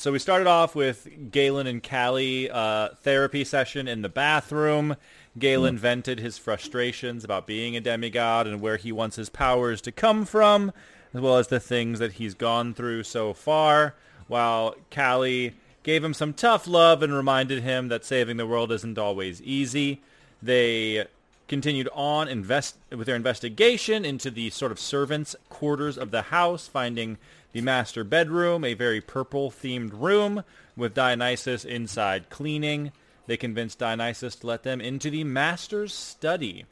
So we started off with Galen and Callie uh, therapy session in the bathroom. Galen vented his frustrations about being a demigod and where he wants his powers to come from, as well as the things that he's gone through so far, while Callie gave him some tough love and reminded him that saving the world isn't always easy. They continued on invest with their investigation into the sort of servants' quarters of the house, finding the master bedroom, a very purple-themed room with Dionysus inside cleaning. They convinced Dionysus to let them into the master's study,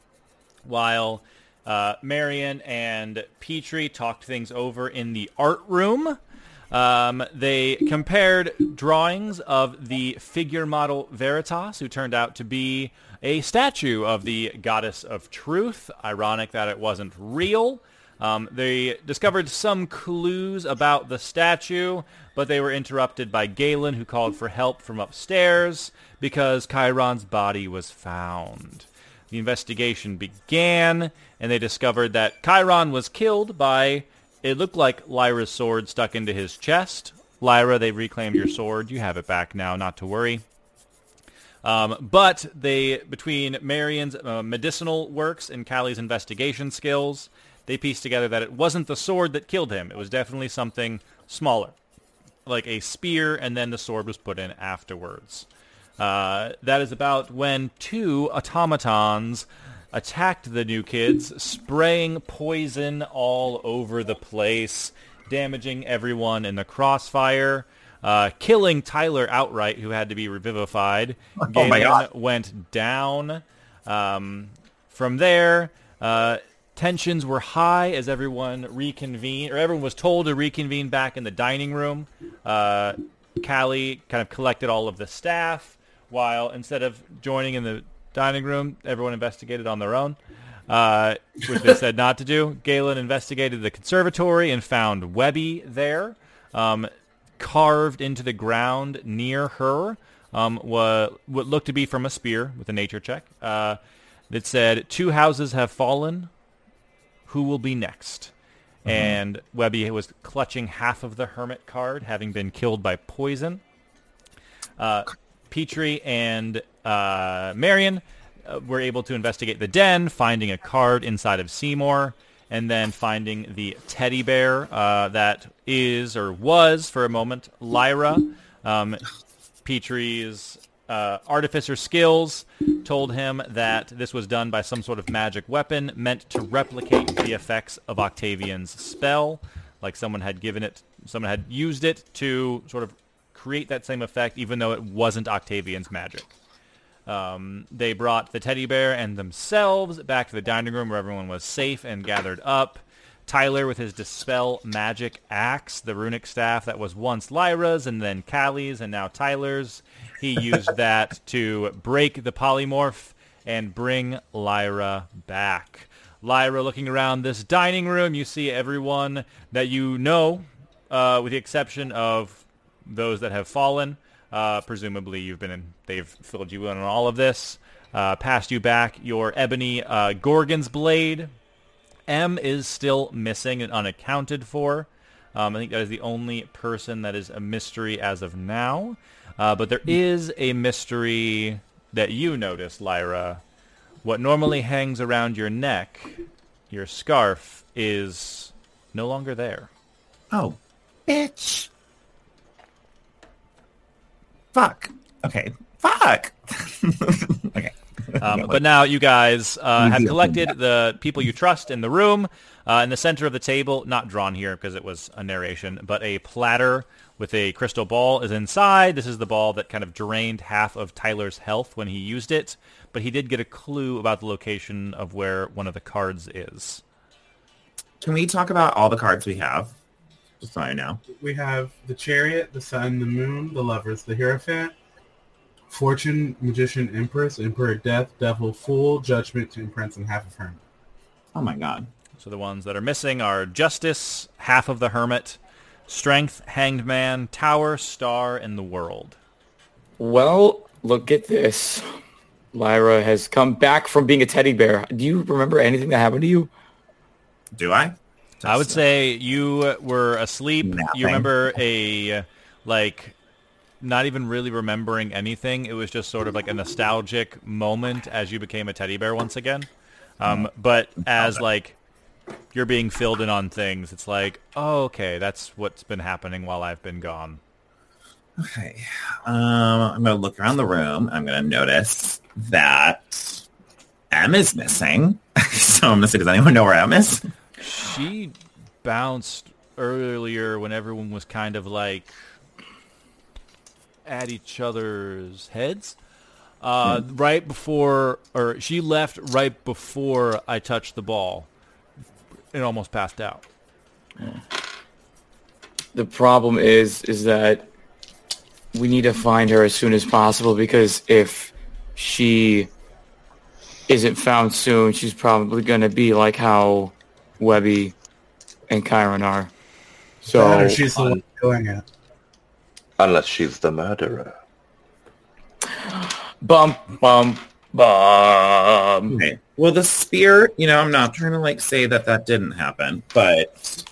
while uh, Marion and Petrie talked things over in the art room. Um, they compared drawings of the figure model Veritas, who turned out to be a statue of the goddess of truth. Ironic that it wasn't real. Um, they discovered some clues about the statue, but they were interrupted by Galen, who called for help from upstairs because Chiron's body was found. The investigation began, and they discovered that Chiron was killed by, it looked like Lyra's sword stuck into his chest. Lyra, they reclaimed your sword. You have it back now, not to worry. Um, but they, between Marion's uh, medicinal works and Callie's investigation skills, they pieced together that it wasn't the sword that killed him. It was definitely something smaller, like a spear, and then the sword was put in afterwards. Uh, that is about when two automatons attacked the new kids, spraying poison all over the place, damaging everyone in the crossfire, uh, killing Tyler outright, who had to be revivified. Oh my God. went down. Um, from there, uh, tensions were high as everyone reconvened, or everyone was told to reconvene back in the dining room. Uh, Callie kind of collected all of the staff, while instead of joining in the dining room, everyone investigated on their own, uh, which they said not to do. Galen investigated the conservatory and found Webby there. Um, carved into the ground near her um, what, what looked to be from a spear with a nature check. Uh, that said, two houses have fallen. Who will be next? And Webby was clutching half of the hermit card, having been killed by poison. Uh, Petrie and uh, Marion uh, were able to investigate the den, finding a card inside of Seymour, and then finding the teddy bear uh, that is or was for a moment Lyra. Um, Petrie's uh, artificer skills told him that this was done by some sort of magic weapon meant to replicate the effects of Octavian's spell, like someone had given it, someone had used it to sort of create that same effect, even though it wasn't Octavian's magic. Um, they brought the teddy bear and themselves back to the dining room where everyone was safe and gathered up. Tyler with his dispel magic axe, the runic staff that was once Lyra's and then Callie's and now Tyler's. He used that to break the polymorph and bring Lyra back. Lyra looking around this dining room, you see everyone that you know, uh, with the exception of those that have fallen. Uh, presumably, you've been in. They've filled you in on all of this. Uh, passed you back your ebony uh, Gorgon's blade. M is still missing and unaccounted for. Um, I think that is the only person that is a mystery as of now. Uh, but there is a mystery that you notice, Lyra. What normally hangs around your neck, your scarf, is no longer there. Oh, bitch. Fuck. Okay. Fuck. okay. Um, but now you guys uh, have collected the people you trust in the room. Uh, in the center of the table, not drawn here because it was a narration, but a platter with a crystal ball is inside. This is the ball that kind of drained half of Tyler's health when he used it, but he did get a clue about the location of where one of the cards is. Can we talk about all the cards we have? Just so I know. We have the chariot, the sun, the moon, the lovers, the hierophant, fortune, magician, empress, emperor, death, devil, fool, judgment, temperance, and half of hermit. Oh my god. So the ones that are missing are Justice, half of the Hermit, Strength, Hanged Man, Tower, Star, and the World. Well, look at this. Lyra has come back from being a teddy bear. Do you remember anything that happened to you? Do I? I would say you were asleep. Napping. You remember a like not even really remembering anything. It was just sort of like a nostalgic moment as you became a teddy bear once again. Um, but as like you're being filled in on things, it's like, oh, okay, that's what's been happening while I've been gone. Okay. Um, I'm gonna look around the room. I'm gonna notice that M is missing. so I'm gonna say, does anyone know where M is? She bounced earlier when everyone was kind of like at each other's heads. Uh, Right before, or she left right before I touched the ball It almost passed out. The problem is, is that we need to find her as soon as possible because if she isn't found soon, she's probably going to be like how Webby and Chiron are. So she's the one doing it. Unless she's the murderer. bump, bump, bum. Okay. Well, the spear, you know, I'm not trying to like say that that didn't happen, but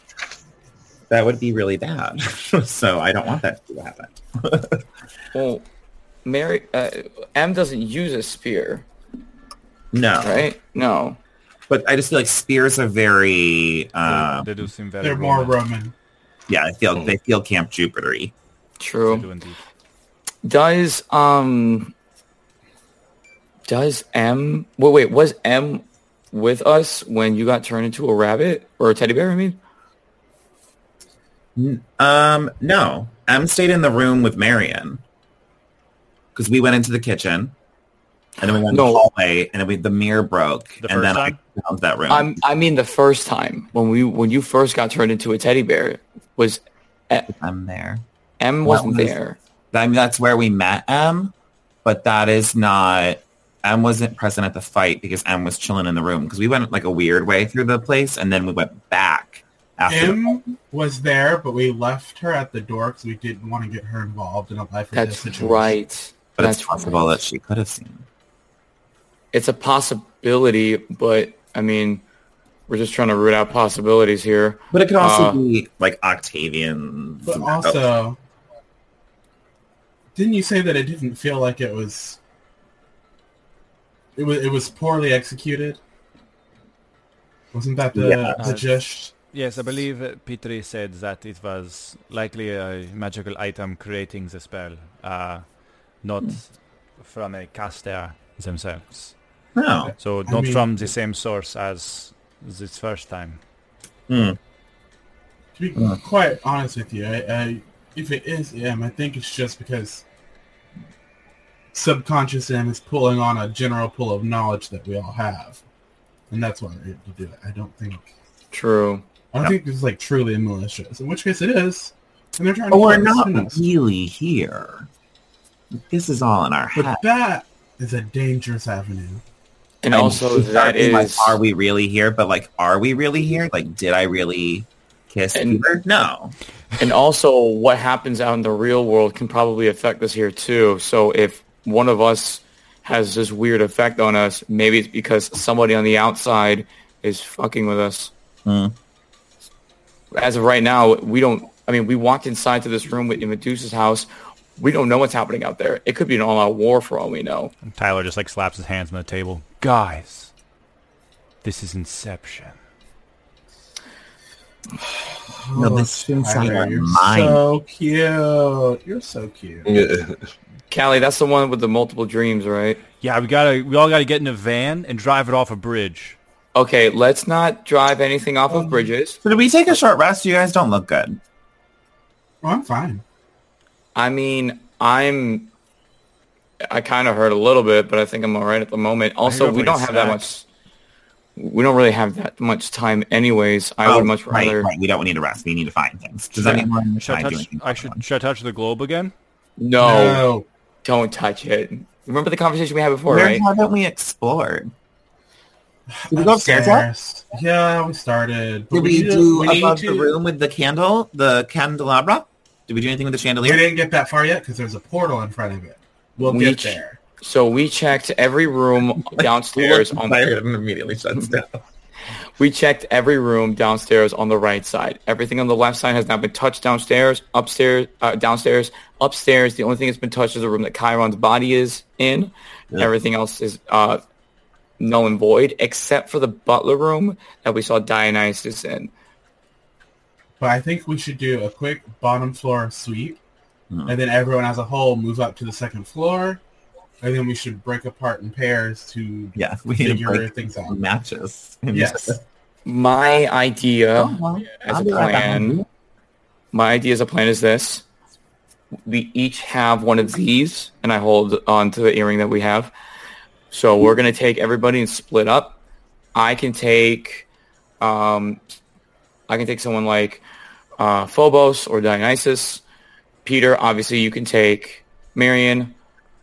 that would be really bad. so I don't want that to happen. Well, Mary, uh, M doesn't use a spear, no. right? No. But I just feel like spears are very, uh, they do seem very They're more Roman. Roman. yeah, I feel they feel Camp Jupiter-y. They True. indeed. Does um does M wait wait was M with us when you got turned into a rabbit or a teddy bear? I mean, Um, no. M stayed in the room with Marion because we went into the kitchen and then we went No. in the hallway and then we, the mirror broke The and then time? I found that room. I'm I mean the first time when we when you first got turned into a teddy bear was I'm there. M wasn't was- there. I mean, that's where we met M, but that is not. M wasn't present at the fight because M was chilling in the room because we went like a weird way through the place and then we went back after. the- M was there, but we left her at the door because we didn't want to get her involved in a life or death That's situation. right. but That's it's possible right. that she could have seen. It's a possibility, but I mean, we're just trying to root out possibilities here. But it could also Uh, be like Octavian. But also, didn't you say that it didn't feel like it was? It was. It was poorly executed. Wasn't that the Yeah. the gist? Yes, I believe uh, Petrie said that it was likely a magical item creating the spell, uh, not from a caster themselves. no. So I not mean- from the same source as this first time. Hmm. To be quite honest with you, I, I, if it is M, I think it's just because subconscious M is pulling on a general pool of knowledge that we all have, and that's why we're able to do it. I don't think. True. I don't Yep. think it's like truly malicious. In which case it is, and they're trying to. But we're kill us. not really here. This is all in our head. But that is a dangerous avenue. And I also mean, that being like, are we really here? But like, are we really here? Like, did I really kiss And- Peter? No. And also, what happens out in the real world can probably affect us here too. So if one of us has this weird effect on us, maybe it's because somebody on the outside is fucking with us. Hmm. As of right now, we don't. I mean, we walked inside to this room in Medusa's house. We don't know what's happening out there. It could be an all-out war for all we know. And Tyler just like slaps his hands on the table. Guys, this is Inception. No, Oh, this is inside Tyler, our you're mind. so cute. You're so cute. Callie, that's the one with the multiple dreams, right? Yeah, we gotta, we all gotta get in a van and drive it off a bridge. Okay, let's not drive anything off of um, bridges. So did we take a short rest? You guys don't look good. Oh, I'm fine. I mean, I'm. I kind of hurt a little bit, but I think I'm all right at the moment. Also, we like don't have that much. We don't really have that much time anyways. I Oh, would much right, rather. right. We don't need to rest. We need to find things. Does Should I- anyone Should I touch? doing I should. Should I touch the globe again? No, No. don't touch it. Remember the conversation we had before, Where right? haven't we explored? Did we go upstairs? Upstairs. Yeah, we started. Did we, need to- do we need above to- the room with the candle, the candelabra? Did we do anything with the chandelier? We didn't get that far yet because there's a portal in front of it. We'll We get ch- there. So we checked every room downstairs on the and immediately shuts down. We checked every room downstairs on the right side. Everything on the left side has not been touched downstairs. Upstairs, uh, downstairs, upstairs. The only thing that's been touched is the room that Chiron's body is in. Yeah. Everything else is uh, null and void, except for the butler room that we saw Dionysus in. But I think we should do a quick bottom floor sweep, Hmm. and then everyone as a whole move up to the second floor, and then we should break apart in pairs to Yeah, we need to figure break things out. matches. Yes. My idea Oh, well, as a be right back. plan, my idea as a plan is this. We each have one of these, and I hold on to the earring that we have. So we're going to take everybody and split up. I can take, um, I can take someone like uh, Phobos or Dionysus. Peter, obviously, you can take Marion.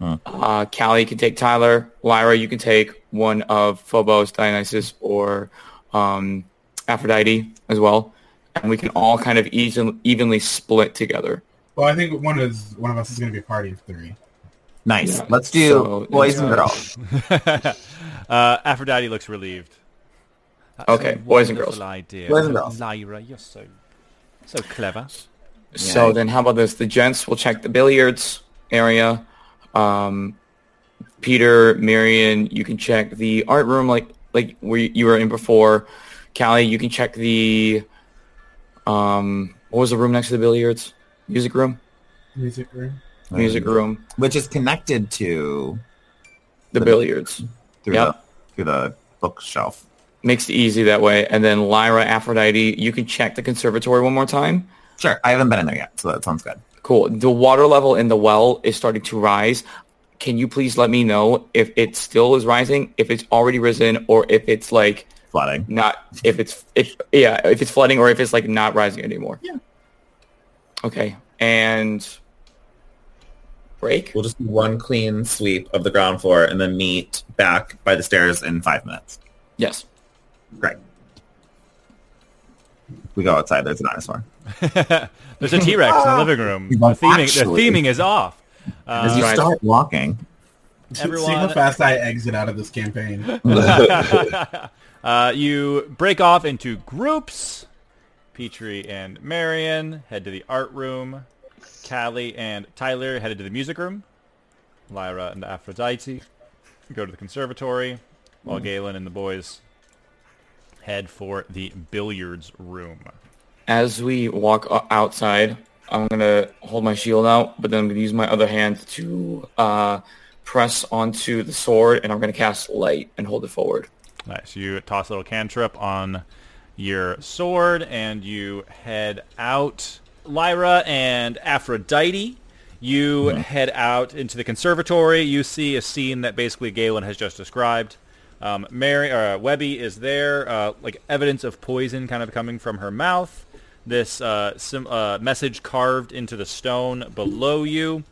Hmm. Uh, Callie can take Tyler. Lyra, you can take one of Phobos, Dionysus, or um, Aphrodite as well, and we can all kind of even, evenly split together. Well, I think one is one of us is going to be a party of three. Nice. Yeah, Let's do so- boys and yeah. girls. uh, Aphrodite looks relieved. That's Okay, boys and girls. Idea. Boys and girls. Lyra, you're so so clever. So Yeah. then how about this? The gents will check the billiards area. Um, Peter, Marion, you can check the art room like like where you were in before. Callie, you can check the um what was the room next to the billiards? Music room? Music room. Music room. Which is connected to The The- billiards. through Yep. the through the bookshelf. Makes it easy that way. And then Lyra, Aphrodite, you can check the conservatory one more time. Sure. I haven't been in there yet, so that sounds good. Cool. The water level in the well is starting to rise. Can you please let me know if it still is rising, if it's already risen, or if it's like Flooding. not, if it's, if, yeah, if it's flooding or if it's like not rising anymore? Yeah. Okay. And break? We'll just do one clean sweep of the ground floor and then meet back by the stairs in five minutes. Yes. Great. We go outside. There's a dinosaur. There's a T-Rex in the living room. The theming, the theming is off. As you right. start walking, See how fast I exit out of this campaign. uh, you break off into groups. Petrie and Marion head to the art room. Callie and Tyler headed to the music room. Lyra and Aphrodite go to the conservatory, while Galen and the boys head for the billiards room. As we walk outside, I'm gonna hold my shield out, but then I'm gonna use my other hand to uh, press onto the sword, and I'm gonna cast light and hold it forward. Nice. You toss a little cantrip on your sword and you head out. Lyra and Aphrodite, you head out into the conservatory. You see a scene that basically Galen has just described. Um, Mary uh, Webby is there, uh, like evidence of poison kind of coming from her mouth. This uh, sim- uh, message carved into the stone below you.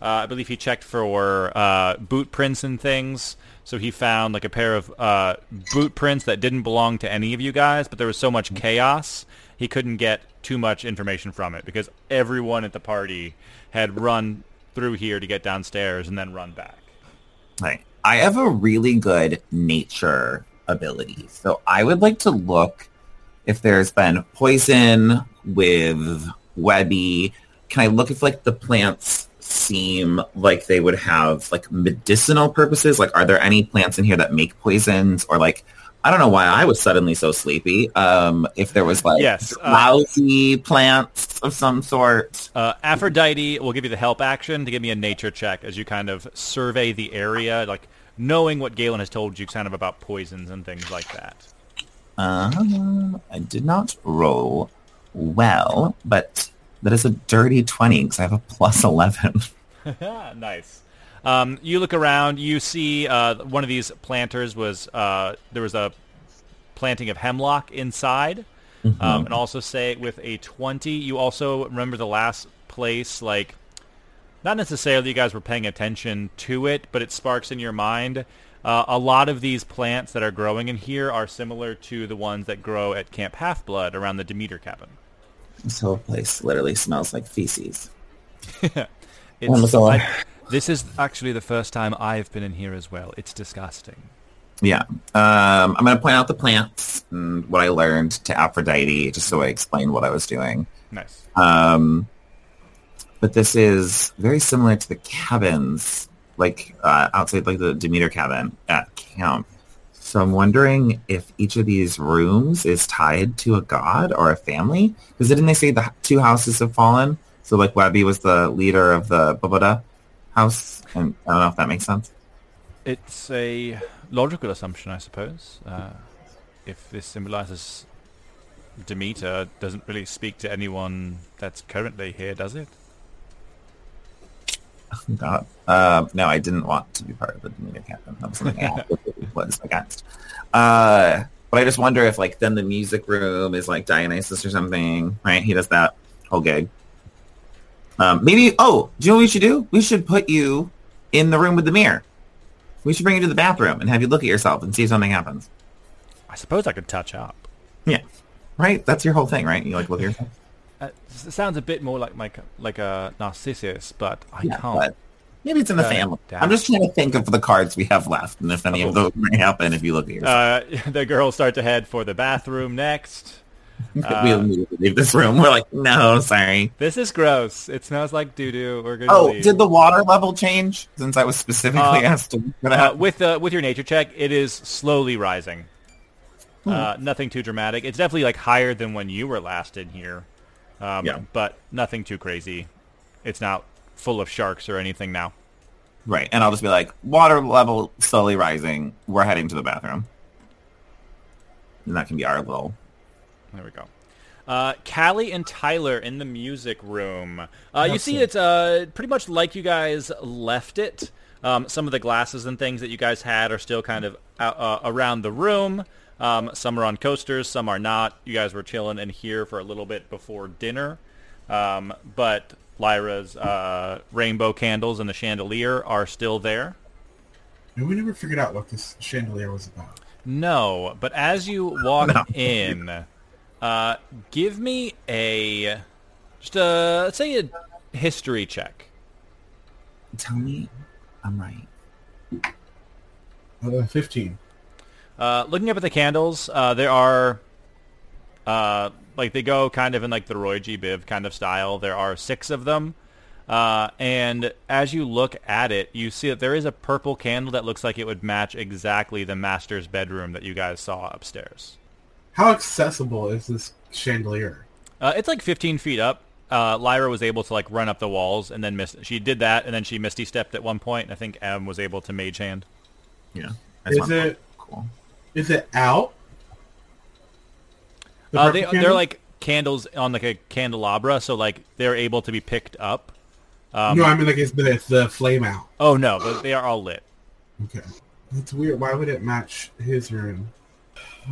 Uh, I believe he checked for uh, boot prints and things. So he found like a pair of uh, boot prints that didn't belong to any of you guys, but there was so much chaos he couldn't get too much information from it because everyone at the party had run through here to get downstairs and then run back. Right. I have a really good nature ability. So I would like to look if there's been poison with Webby. Can I look if like the plants seem like they would have like medicinal purposes? Like are there any plants in here that make poisons or like I don't know why I was suddenly so sleepy. Um, if there was like Yes, uh, plants of some sort. Uh, Aphrodite will give you the help action to give me a nature check as you kind of survey the area, like knowing what Galen has told you kind of about poisons and things like that. Uh, I did not roll well, but that is a dirty 20 because I have a plus 11. nice. Um, you look around. You see uh, one of these planters was uh, there was a planting of hemlock inside. Um, and also say with a 20, you also remember the last place, like, not necessarily you guys were paying attention to it, but it sparks in your mind. Uh, a lot of these plants that are growing in here are similar to the ones that grow at Camp Half-Blood around the Demeter cabin. This whole place literally smells like feces. It's like, this is actually the first time I've been in here as well. It's disgusting. Yeah. Um, I'm going to point out the plants and what I learned to Aphrodite, just so I explain what I was doing. Nice. Um, but this is very similar to the cabins, like uh, outside, like the Demeter cabin at camp. So I'm wondering if each of these rooms is tied to a god or a family. Because didn't they say the two houses have fallen? So like Webby was the leader of the Baboda house, and I don't know if that makes sense. It's a logical assumption, I suppose. Uh, if this symbolizes Demeter, doesn't really speak to anyone that's currently here, does it? God. Uh, no, I didn't want to be part of the Demeter cabin. That was something I was against. Uh, but I just wonder if, like, then the music room is like Dionysus or something, right? He does that whole gig. Um, maybe. Oh, do you know what we should do? We should put you in the room with the mirror. We should bring you to the bathroom and have you look at yourself and see if something happens. I suppose I could touch up. Yeah, right. That's your whole thing, right? You like look at yourself. Uh, sounds a bit more like like like a Narcissus, but I Yeah, can't. but maybe it's in the Uh, family. down. I'm just trying to think of the cards we have left and if any of those may happen if you look at yourself. Uh, the girls start to head for the bathroom next. we uh, immediately leave this room. We're like, no, sorry. This is gross. It smells like doo doo. We're gonna Oh, leave. did the water level change since I was specifically Uh, asked to Uh, with uh, with your nature check, it is slowly rising. Hmm. Uh, nothing too dramatic. It's definitely like higher than when you were last in here, um, Yeah. but nothing too crazy. It's not full of sharks or anything now. right, and I'll just be like, water level slowly rising. We're heading to the bathroom, and that can be our little. There we go. Uh, Callie and Tyler in the music room. Uh, you see, it's uh, pretty much like you guys left it. Um, some of the glasses and things that you guys had are still kind of out, uh, around the room. Um, some are on coasters, some are not. You guys were chilling in here for a little bit before dinner. Um, but Lyra's uh, rainbow candles and the chandelier are still there. And we never figured out what this chandelier was about. No, but as you walk No. in, uh, give me a just a let's say a history check. Tell me, I'm right. Uh, 15. Uh, looking up at the candles, uh, there are uh, like they go kind of in like the Roy G. Biv kind of style. There are six of them. Uh, and as you look at it, you see that there is a purple candle that looks like it would match exactly the master's bedroom that you guys saw upstairs. How accessible is this chandelier? Uh, it's like 15 feet up. Uh, Lyra was able to like run up the walls and then miss. She did that and then she misty stepped at one point. And I think M was able to mage hand. Yeah, Is one. it cool? Is it out? The Uh, they they're like candles on like a candelabra, so like they're able to be picked up. Um, no, I mean like it's the, it's the flame out. Oh no, but they are all lit. Okay. That's weird. Why would it match his room?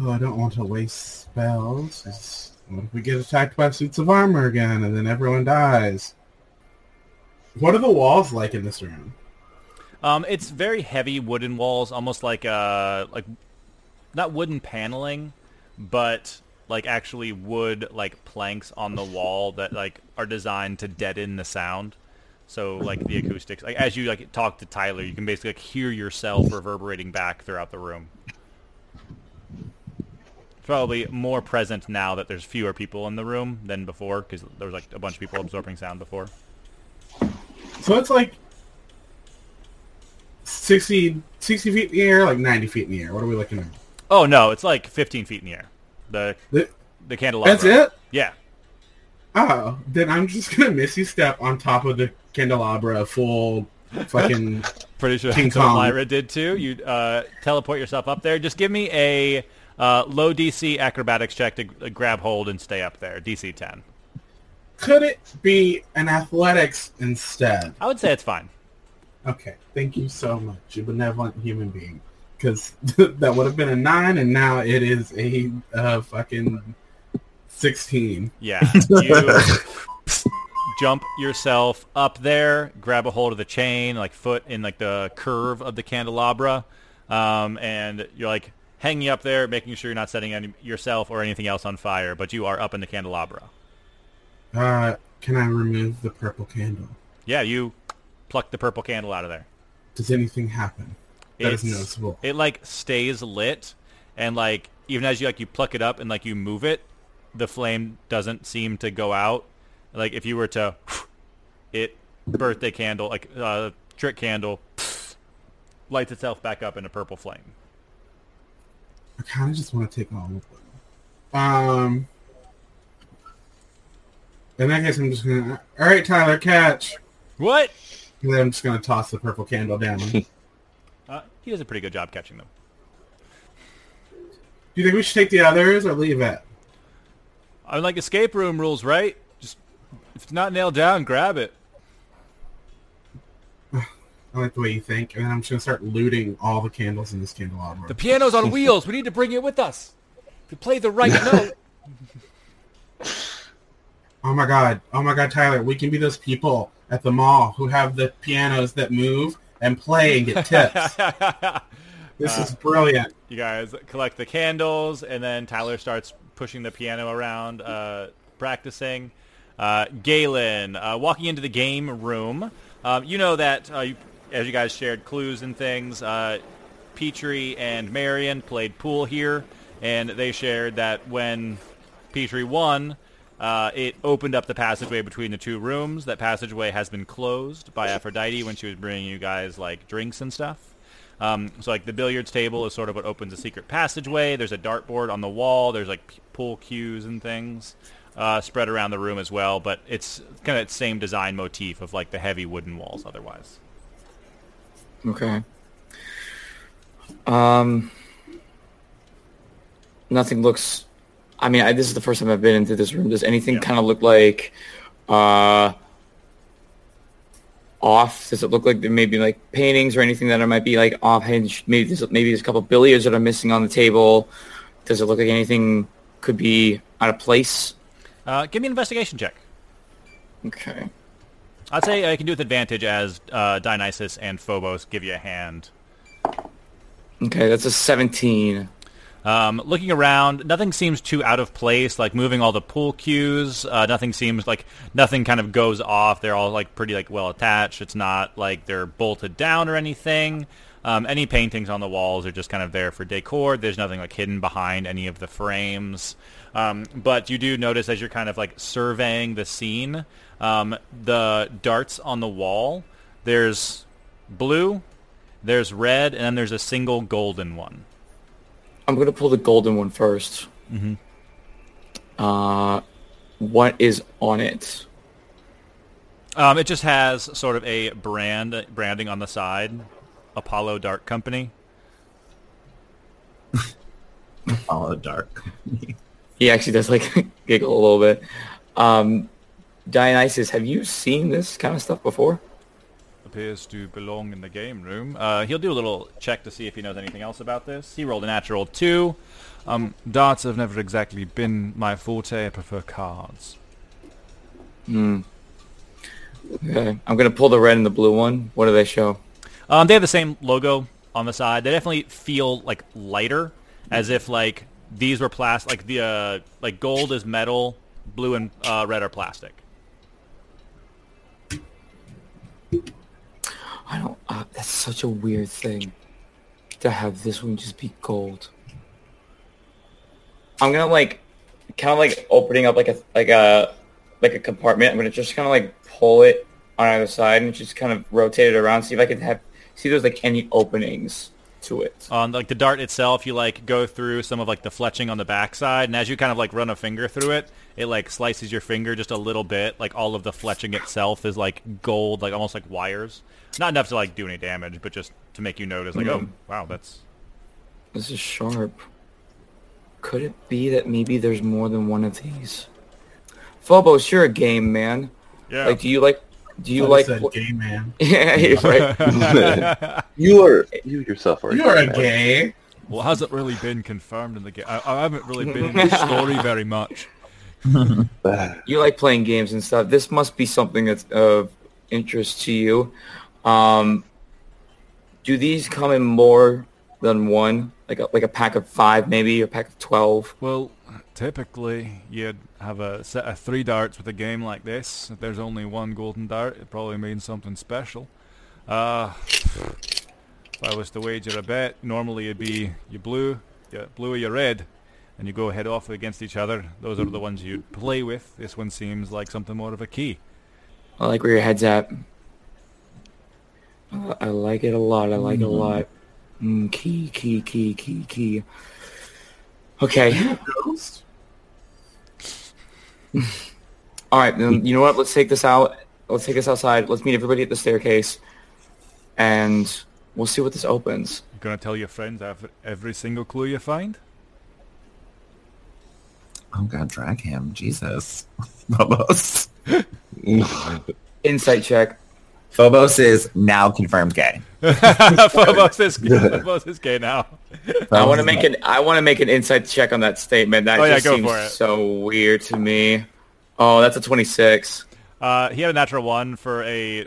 Oh, I don't want to waste spells. 'cause What if we get attacked by suits of armor again and then everyone dies? What are the walls like in this room? Um, it's very heavy wooden walls, almost like uh like not wooden paneling, but like actually wood like planks on the wall that like are designed to deaden the sound. So like the acoustics, like as you like talk to Tyler, you can basically like hear yourself reverberating back throughout the room. Probably more present now that there's fewer people in the room than before because there was like a bunch of people absorbing sound before. So it's like 60, 60 feet in the air, like 90 feet in the air. What are we looking at? Oh no, it's like 15 feet in the air. The Th- the candelabra. That's it? Yeah. Oh, then I'm just gonna misty step on top of the candelabra, full fucking. Pretty sure King that's what Kong. Lyra did too. You uh, teleport yourself up there. Just give me a uh, low DC acrobatics check to g- grab hold and stay up there. DC 10. Could it be an athletics instead? I would say it's fine. Okay, thank you so much, you benevolent human being. Because that would have been a nine, and now it is a uh, fucking sixteen. Yeah, you jump yourself up there, grab a hold of the chain, like foot in like the curve of the candelabra, um, and you're like hanging up there, making sure you're not setting any, yourself or anything else on fire, but you are up in the candelabra. Uh, can I remove the purple candle? Yeah, you pluck the purple candle out of there. Does anything happen that is It's- noticeable? It like stays lit, and like even as you like you pluck it up and like you move it, the flame doesn't seem to go out. Like if you were to, it birthday candle like uh, trick candle lights itself back up in a purple flame. I kind of just want to take all of them. Um. In that case, I'm just gonna. All right, Tyler, catch. What? And then I'm just gonna toss the purple candle down. He does a pretty good job catching them. Do you think we should take the others or leave it? I like escape room rules, right? Just if it's not nailed down, grab it. I like the way you think, and then I'm just gonna start looting all the candles in this candelabra. The piano's on wheels. We need to bring it with us to play the right note. Oh my god! Oh my god, Tyler, we can be those people at the mall who have the pianos that move and play and get tips. this is brilliant. you guys collect the candles, and then Tyler starts pushing the piano around, uh, practicing. Uh, Galen, uh, walking into the game room, um, you know that uh, you, as you guys shared clues and things, uh, Petrie and Marion played pool here, and they shared that when Petrie won, uh, it opened up the passageway between the two rooms. That passageway has been closed by Aphrodite when she was bringing you guys like drinks and stuff. Um, so like the billiards table is sort of what opens a secret passageway. There's a dartboard on the wall. There's like pool cues and things uh, spread around the room as well. But it's kind of the same design motif of like the heavy wooden walls. Otherwise, Okay. Um, nothing looks. I mean, I, this is the first time I've been into this room. Does anything Yeah. kind of look like uh, off? Does it look like there may be like paintings or anything that might be like offhand? Maybe there's maybe there's a couple billiards that are missing on the table. Does it look like anything could be out of place? uh, give me an investigation check. Okay. I'd say I can do it with advantage as uh, Dionysus and Phobos give you a hand. Okay, that's a 17. Um, looking around, nothing seems too out of place. Like moving all the pool cues, uh, nothing seems like nothing kind of goes off. They're all like pretty like well attached. It's not like they're bolted down or anything. Um, any paintings on the walls are just kind of there for decor. There's nothing like hidden behind any of the frames. Um, but you do notice as you're kind of like surveying the scene, um, the darts on the wall. There's blue, there's red, and then there's a single golden one. I'm gonna pull the golden one first. Mm-hmm. Uh, what is on it? Um, it just has sort of a brand branding on the side, Apollo Dark Company. All dark. He actually does like giggle a little bit. Um, Dionysus, have you seen this kind of stuff before? Appears to belong in the game room. Uh, he'll do a little check to see if he knows anything else about this. He rolled a natural two. Um, darts have never exactly been my forte. I prefer cards. Hmm. Okay, I'm gonna pull the red and the blue one. What do they show? Um, they have the same logo on the side. They definitely feel like lighter, as if like these were plastic. Like the uh, like gold is metal, blue and uh, red are plastic. That's such a weird thing to have this one just be gold. I'm gonna like, kind of like opening up like a like a like a compartment. I'm gonna just kind of like pull it on either side and just kind of rotate it around. See if I can have see if there's like any openings to it. on like the dart itself you like go through some of like the fletching on the backside and as you kind of like run a finger through it it like slices your finger just a little bit like all of the fletching itself is like gold like almost like wires not enough to like do any damage but just to make you notice like oh Mhm. wow that's This is sharp. Could it be that maybe there's more than one of these? Phobos, you're a game man. yeah Like, do you like Do you Thought it like? said pl- gay man? yeah, you're right. you are you yourself are. You are a man. gay. Well, it hasn't really been confirmed in the game. I, I haven't really been in the story very much. You like playing games and stuff. This must be something that's of interest to you. Um, do these come in more than one? Like a, like a pack of five, maybe, a pack of twelve? Well, typically you'd have a set of three darts with a game like this. If there's only one golden dart, it probably means something special. Uh, if I was to wager a bet, normally it'd be you blue, you blue or you red, and you go head off against each other. Those are the ones you'd play with. This one seems like something more of a key. I like where your head's at. I I like it a lot. I like it a lot. Mm, key, key, key, key, key. Okay. All right. Then you know what? Let's take this out. Let's take this outside. Let's meet everybody at the staircase, and we'll see what this opens. You're gonna tell your friends every, every single clue you find? Oh god, drag him. Jesus. Phobos. Insight check. Phobos is now confirmed gay. Phobos is Phobos is gay now. I want to make an I want to make an insight check on that statement. That Oh, yeah, just go seems for it. so weird to me. Oh, that's a 26. Uh, he had a natural one for a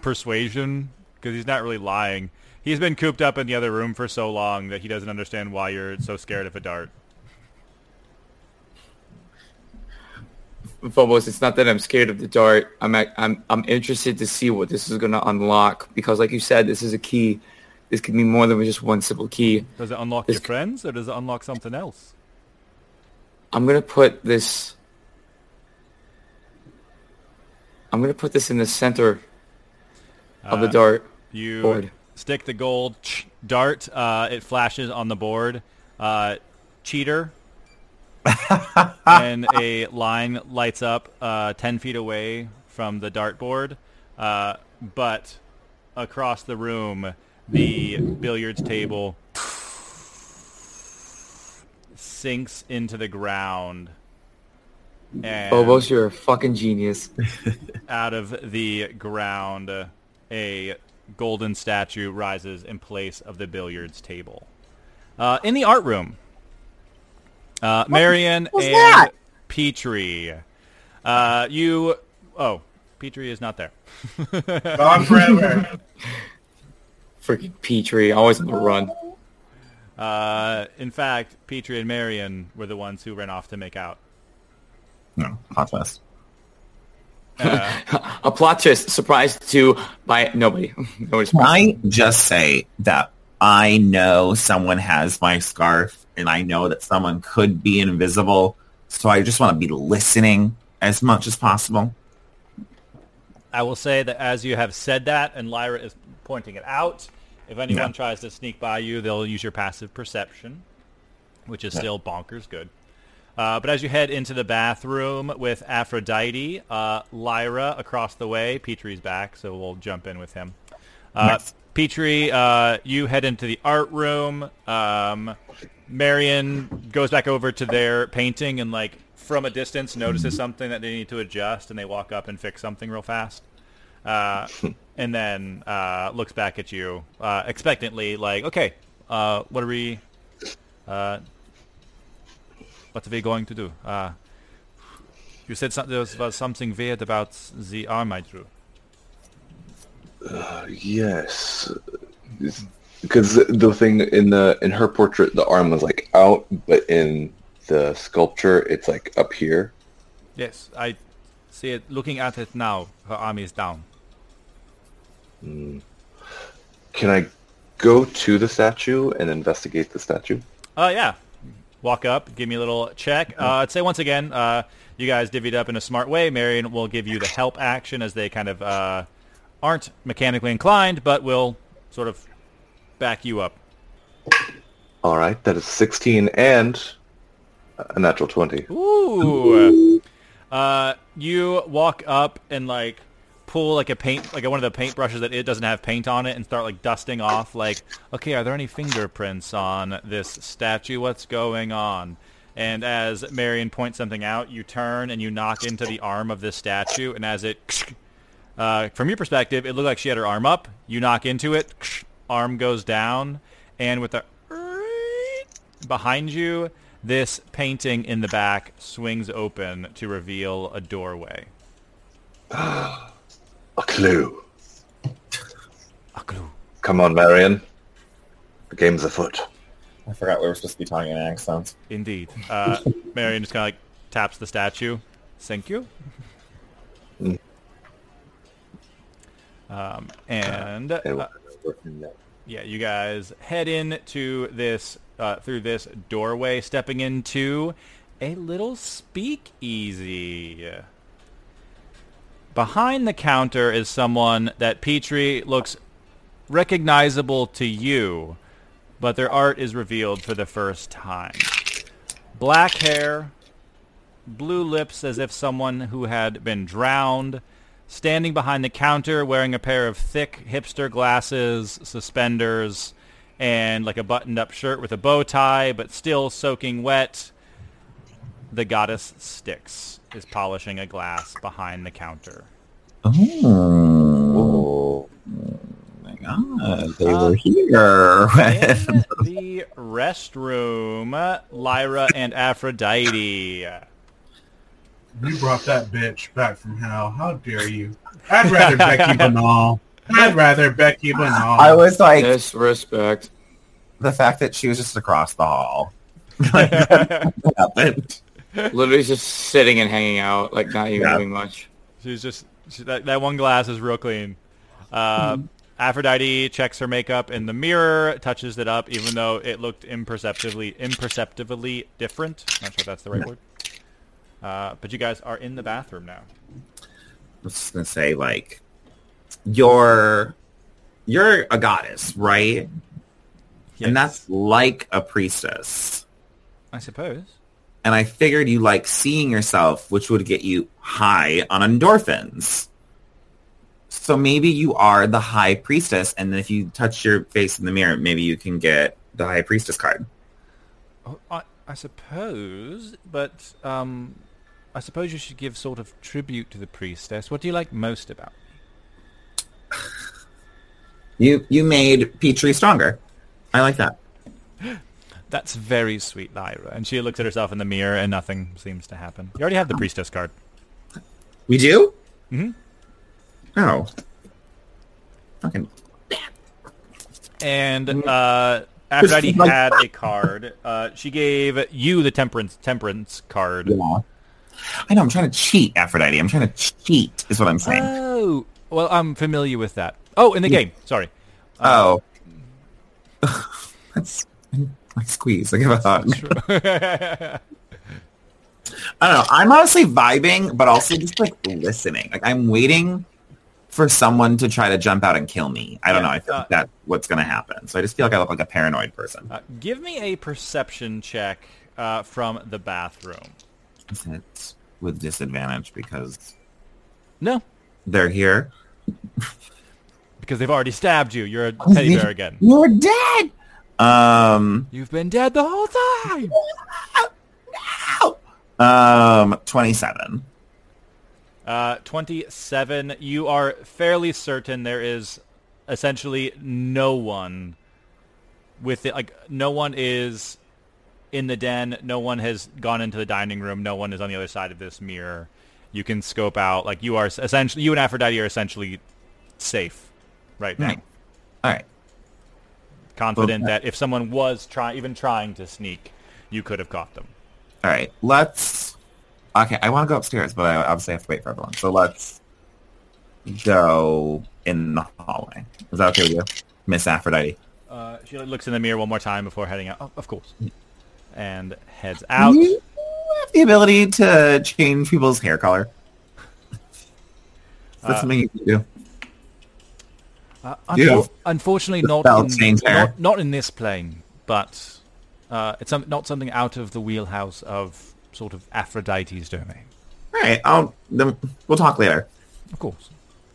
persuasion because he's not really lying. He's been cooped up in the other room for so long that he doesn't understand why you're so scared of a dart. Phobos, it's not that I'm scared of the dart. I'm ac- I'm I'm interested to see what this is going to unlock because, like you said, this is a key. This could be more than just one simple key. Does it unlock This your c- friends or does it unlock something else? I'm gonna put this. I'm gonna put this in the center of the Uh, dart. You Board. stick the gold ch- dart. Uh, it flashes on the board. Uh, cheater. and a line lights up uh, 10 feet away from the dartboard. Uh, but across the room, the billiards table sinks into the ground. And Phobos, you're a fucking genius. out of the ground, a golden statue rises in place of the billiards table. Uh, in the art room, uh, Marion and Petrie. Uh, you. Oh, Petrie is not there. Gone forever. Freaking Petrie, always on the run. Uh, in fact, Petrie and Marion were the ones who ran off to make out. No, hot twist. A plot twist, surprised to by nobody. Nobody's Can I just say that I know someone has my scarf and I know that someone could be invisible. So I just want to be listening as much as possible. I will say that as you have said that, and Lyra is pointing it out, if anyone Yeah. tries to sneak by you, they'll use your passive perception, which is still bonkers good. Uh, but as you head into the bathroom with Aphrodite, uh, Lyra across the way, Petrie's back, so we'll jump in with him. Uh, Nice. Petrie, uh, you head into the art room. Um, Marion goes back over to their painting and, like, from a distance notices something that they need to adjust, and they walk up and fix something real fast. Uh, and then uh, looks back at you uh, expectantly, like, okay, uh, what are we... Uh, what are we going to do? Uh, you said there was, was something weird about the arm I drew. Yes, because the thing in the in her portrait, the arm was like out, but in the sculpture, it's like up here. Yes, I see it. Looking at it now, her arm is down. Can I go to the statue and investigate the statue? Uh, yeah. Walk up, give me a little check. Uh, I'd say once again, uh, you guys divvied up in a smart way. Marion will give you the help action as they kind of uh, aren't mechanically inclined, but will sort of back you up. All right, that is 16 and a natural 20. Ooh. Uh, you walk up and like pull like a paint, like one of the paint brushes that it doesn't have paint on it, and start like dusting off. Like, okay, are there any fingerprints on this statue? What's going on? And as Marion points something out, you turn and you knock into the arm of this statue, and as it Uh, from your perspective, it looked like she had her arm up. You knock into it, arm goes down, and with a behind you, this painting in the back swings open to reveal a doorway. A clue. A clue. Come on, Marion. The game's afoot. I forgot we were supposed to be talking in accents. Indeed. Uh, Marion just kind of like taps the statue. Thank you. Mm. Um, and uh, was working yeah, you guys head into this uh, through this doorway, stepping into a little speakeasy. Behind the counter is someone that Petrie looks recognizable to you, but their art is revealed for the first time. Black hair, blue lips as if someone who had been drowned, standing behind the counter wearing a pair of thick hipster glasses, suspenders, and like a buttoned-up shirt with a bow tie, but still soaking wet. The goddess Styx is polishing a glass behind the counter. Oh. my god, they Uh, were here. In the restroom, Lyra and Aphrodite. You brought that bitch back from hell. How dare you? I'd rather Becky Banal. I'd rather Becky Banal. I was like, Disrespect. the fact that she was just across the hall. Like, happened. Literally just sitting and hanging out, like not even Yeah. doing much. She's just she, that, that one glass is real clean. Uh, Aphrodite checks her makeup in the mirror, touches it up, even though it looked imperceptibly imperceptibly different. Not sure if that's the right word. Uh, but you guys are in the bathroom now. I was just gonna say, like, you're you're a goddess, right? And that's like a priestess. I suppose. And I figured you like seeing yourself, which would get you high on endorphins. So maybe you are the high priestess, and then if you touch your face in the mirror, maybe you can get the high priestess card. Oh, I, I suppose, but um, I suppose you should give sort of tribute to the priestess. What do you like most about? me? You you made Petrie stronger. I like that. That's very sweet, Lyra. And she looks at herself in the mirror, and nothing seems to happen. You already have the priestess card. We do? Mhm. Oh. Fucking And uh, Aphrodite had a card. Uh, she gave you the temperance temperance card. yeah. I know, I'm trying to cheat, Aphrodite. I'm trying to cheat, is what I'm saying. Oh, well, I'm familiar with that. Oh, in the game. Sorry. oh. That's like squeeze. I give a hug. I don't know. I'm honestly vibing, but also just like listening. Like I'm waiting for someone to try to jump out and kill me. I don't Yeah, know. I feel uh, like that's what's going to happen. So I just feel like I look like a paranoid person. uh, give me a perception check uh, from the bathroom. With disadvantage because No, they're here. because they've already stabbed you. You're a teddy bear again. You're dead. Um, You've been dead the whole time. um, 27. Uh, 27. You are fairly certain there is essentially no one with it. Like, no one is in the den. No one has gone into the dining room. No one is on the other side of this mirror. You can scope out. Like, you are essentially, you and Aphrodite are essentially safe right now. Right. All right. Confident Okay. that if someone was trying, even trying to sneak, you could have caught them. All right. Let's. Okay, I want to go upstairs, but I obviously have to wait for everyone. So let's go in the hallway. Is that okay with you, Miss Aphrodite? Uh, she looks in the mirror one more time before heading out. Oh, of course. And heads out. You have the ability to change people's hair color. Is that Uh, something you can do? Uh, Unfortunately, not in, not, not in this plane, but uh, it's some, not something out of the wheelhouse of sort of Aphrodite's domain. All right. I'll. Then we'll talk later. Of course.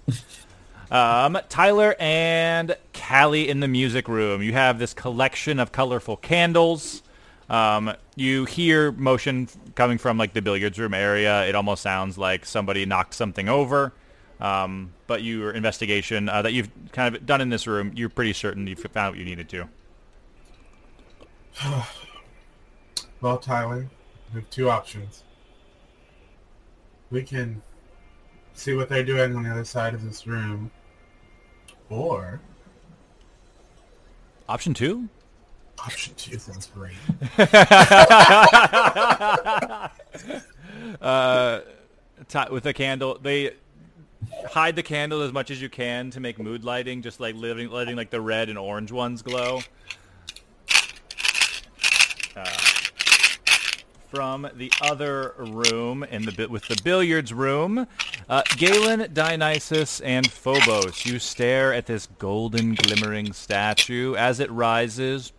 um, Tyler and Callie in the music room. You have this collection of colorful candles. Um, you hear motion coming from like the billiards room area. It almost sounds like somebody knocked something over. Um, but your investigation uh, that you've kind of done in this room, you're pretty certain you've found what you needed to. Well, Tyler, we have two options. We can see what they're doing on the other side of this room, or Option two. Option two sounds great. uh, ti with a candle. They hide the candle as much as you can to make mood lighting, just like letting, letting like the red and orange ones glow. Uh, from the other room in the bi- with the billiards room, uh, Galen, Dionysus, and Phobos. You stare at this golden glimmering statue as it rises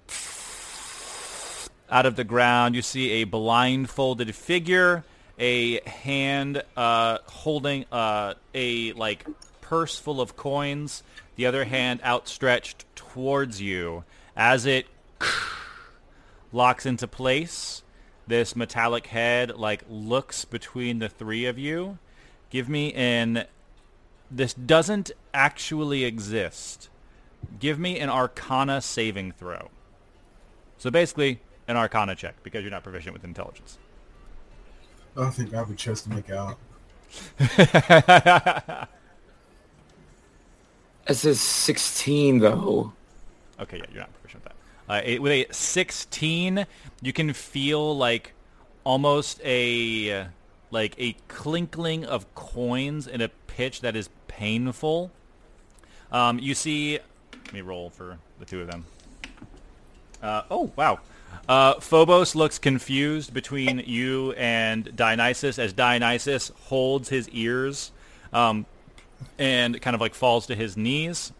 out of the ground. You see a blindfolded figure, a hand uh, holding uh, a like purse full of coins, the other hand outstretched towards you. As it locks into place, this metallic head like looks between the three of you. Give me an. This doesn't actually exist. Give me an Arcana saving throw. So basically, an Arcana check because you're not proficient with intelligence. I don't think I would chose to make out. It says 16 though. Okay, yeah, you're not proficient with that. Uh, a, with a 16, you can feel like almost a like a clinkling of coins in a pitch that is painful. Um, you see, let me roll for the two of them. Uh, oh wow. Uh, Phobos looks confused between you and Dionysus as Dionysus holds his ears um, and kind of like falls to his knees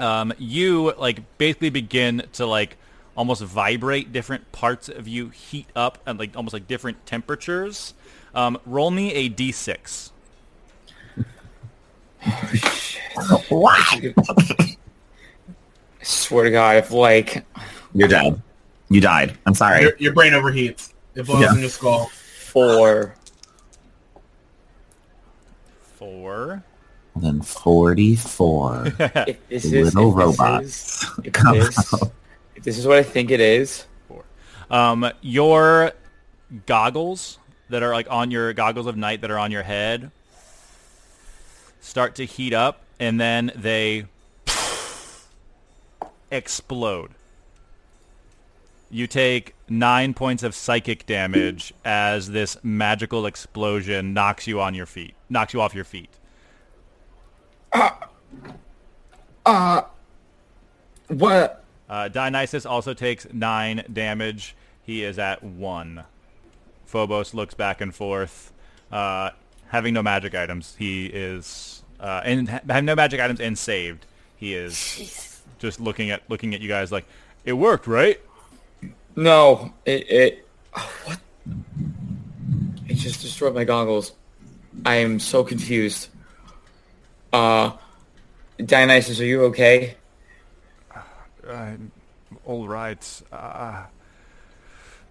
um, you like basically begin to like almost vibrate different parts of you heat up and like almost like different temperatures um, roll me a d6 Why? I swear to God, if like You're dead. You died. I'm sorry. Your, your brain overheats. It blows Yeah. in your skull. four, four then 44 if this is little if this robots. is- if Come this, out. if this is what I think it is, um, your goggles that are like on your goggles of night that are on your head start to heat up and then they explode you take nine points of psychic damage as this magical explosion knocks you on your feet knocks you off your feet what? Uh, Dionysus also takes nine damage. He is at one. Phobos looks back and forth, uh, having no magic items. He is uh, and ha- having no magic items and saved. He is just looking at looking at you guys like it worked, right? No, it it oh, what? It just destroyed my goggles. I am so confused. Uh, Dionysus, are you okay? I'm all right. Uh,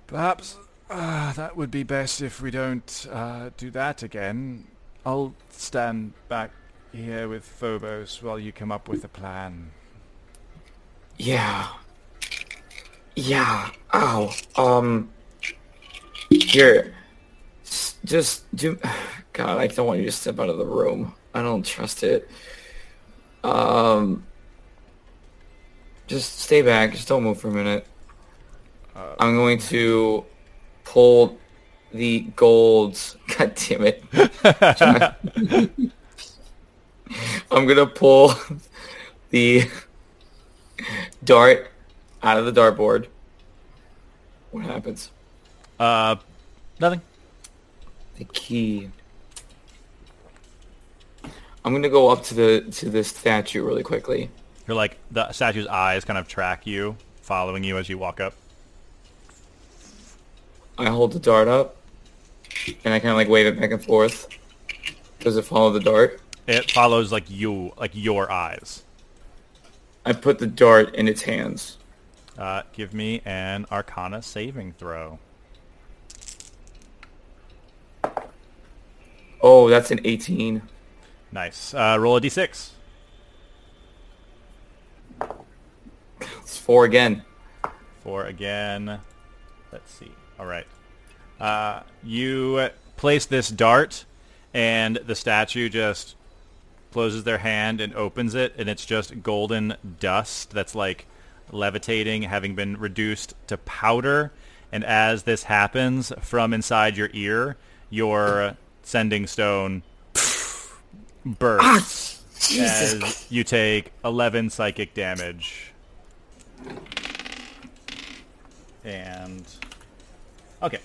perhaps uh, that would be best if we don't uh, do that again. I'll stand back here with Phobos while you come up with a plan. Yeah. Yeah. Ow. Um. Here. Just do. God, I don't want you to step out of the room. I don't trust it. Um. Just stay back. Just don't move for a minute. I'm going to pull the gold. God damn it. I'm gonna pull the dart out of the dartboard. What happens? Uh, nothing. The key. I'm gonna go up to the to this statue really quickly. You're like the statue's eyes kind of track you, following you as you walk up. I hold the dart up, and I kind of like wave it back and forth. Does it follow the dart? It follows like you, like your eyes. I put the dart in its hands. Uh, give me an Arcana saving throw. Oh, that's an 18. Nice. Uh, roll a d6. It's four again. Four again. Let's see. All right. Uh, you place this dart, and the statue just closes their hand and opens it, and it's just golden dust that's like levitating, having been reduced to powder. And as this happens, from inside your ear, your sending stone bursts as you take 11 psychic damage. And okay,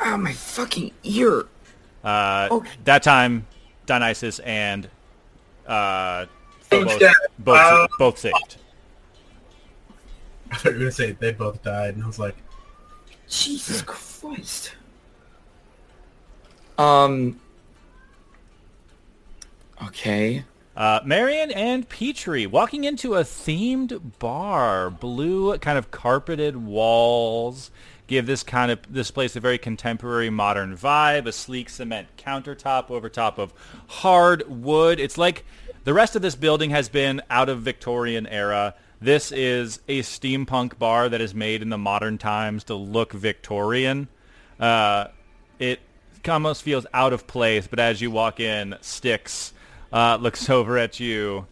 Oh, my fucking ear. uh, Okay. that time Dionysus and uh, Both both, dead. both, Uh, both saved. I thought you were gonna say they both died, and I was like, Jesus Christ. Um. Okay. Uh, Marion and Petrie walking into a themed bar. Blue kind of carpeted walls give this kind of this place a very contemporary modern vibe. A sleek cement countertop over top of hard wood. It's like the rest of this building has been out of Victorian era. This is a steampunk bar that is made in the modern times to look Victorian. Uh, it almost feels out of place, but as you walk in, Styx uh, looks over at you.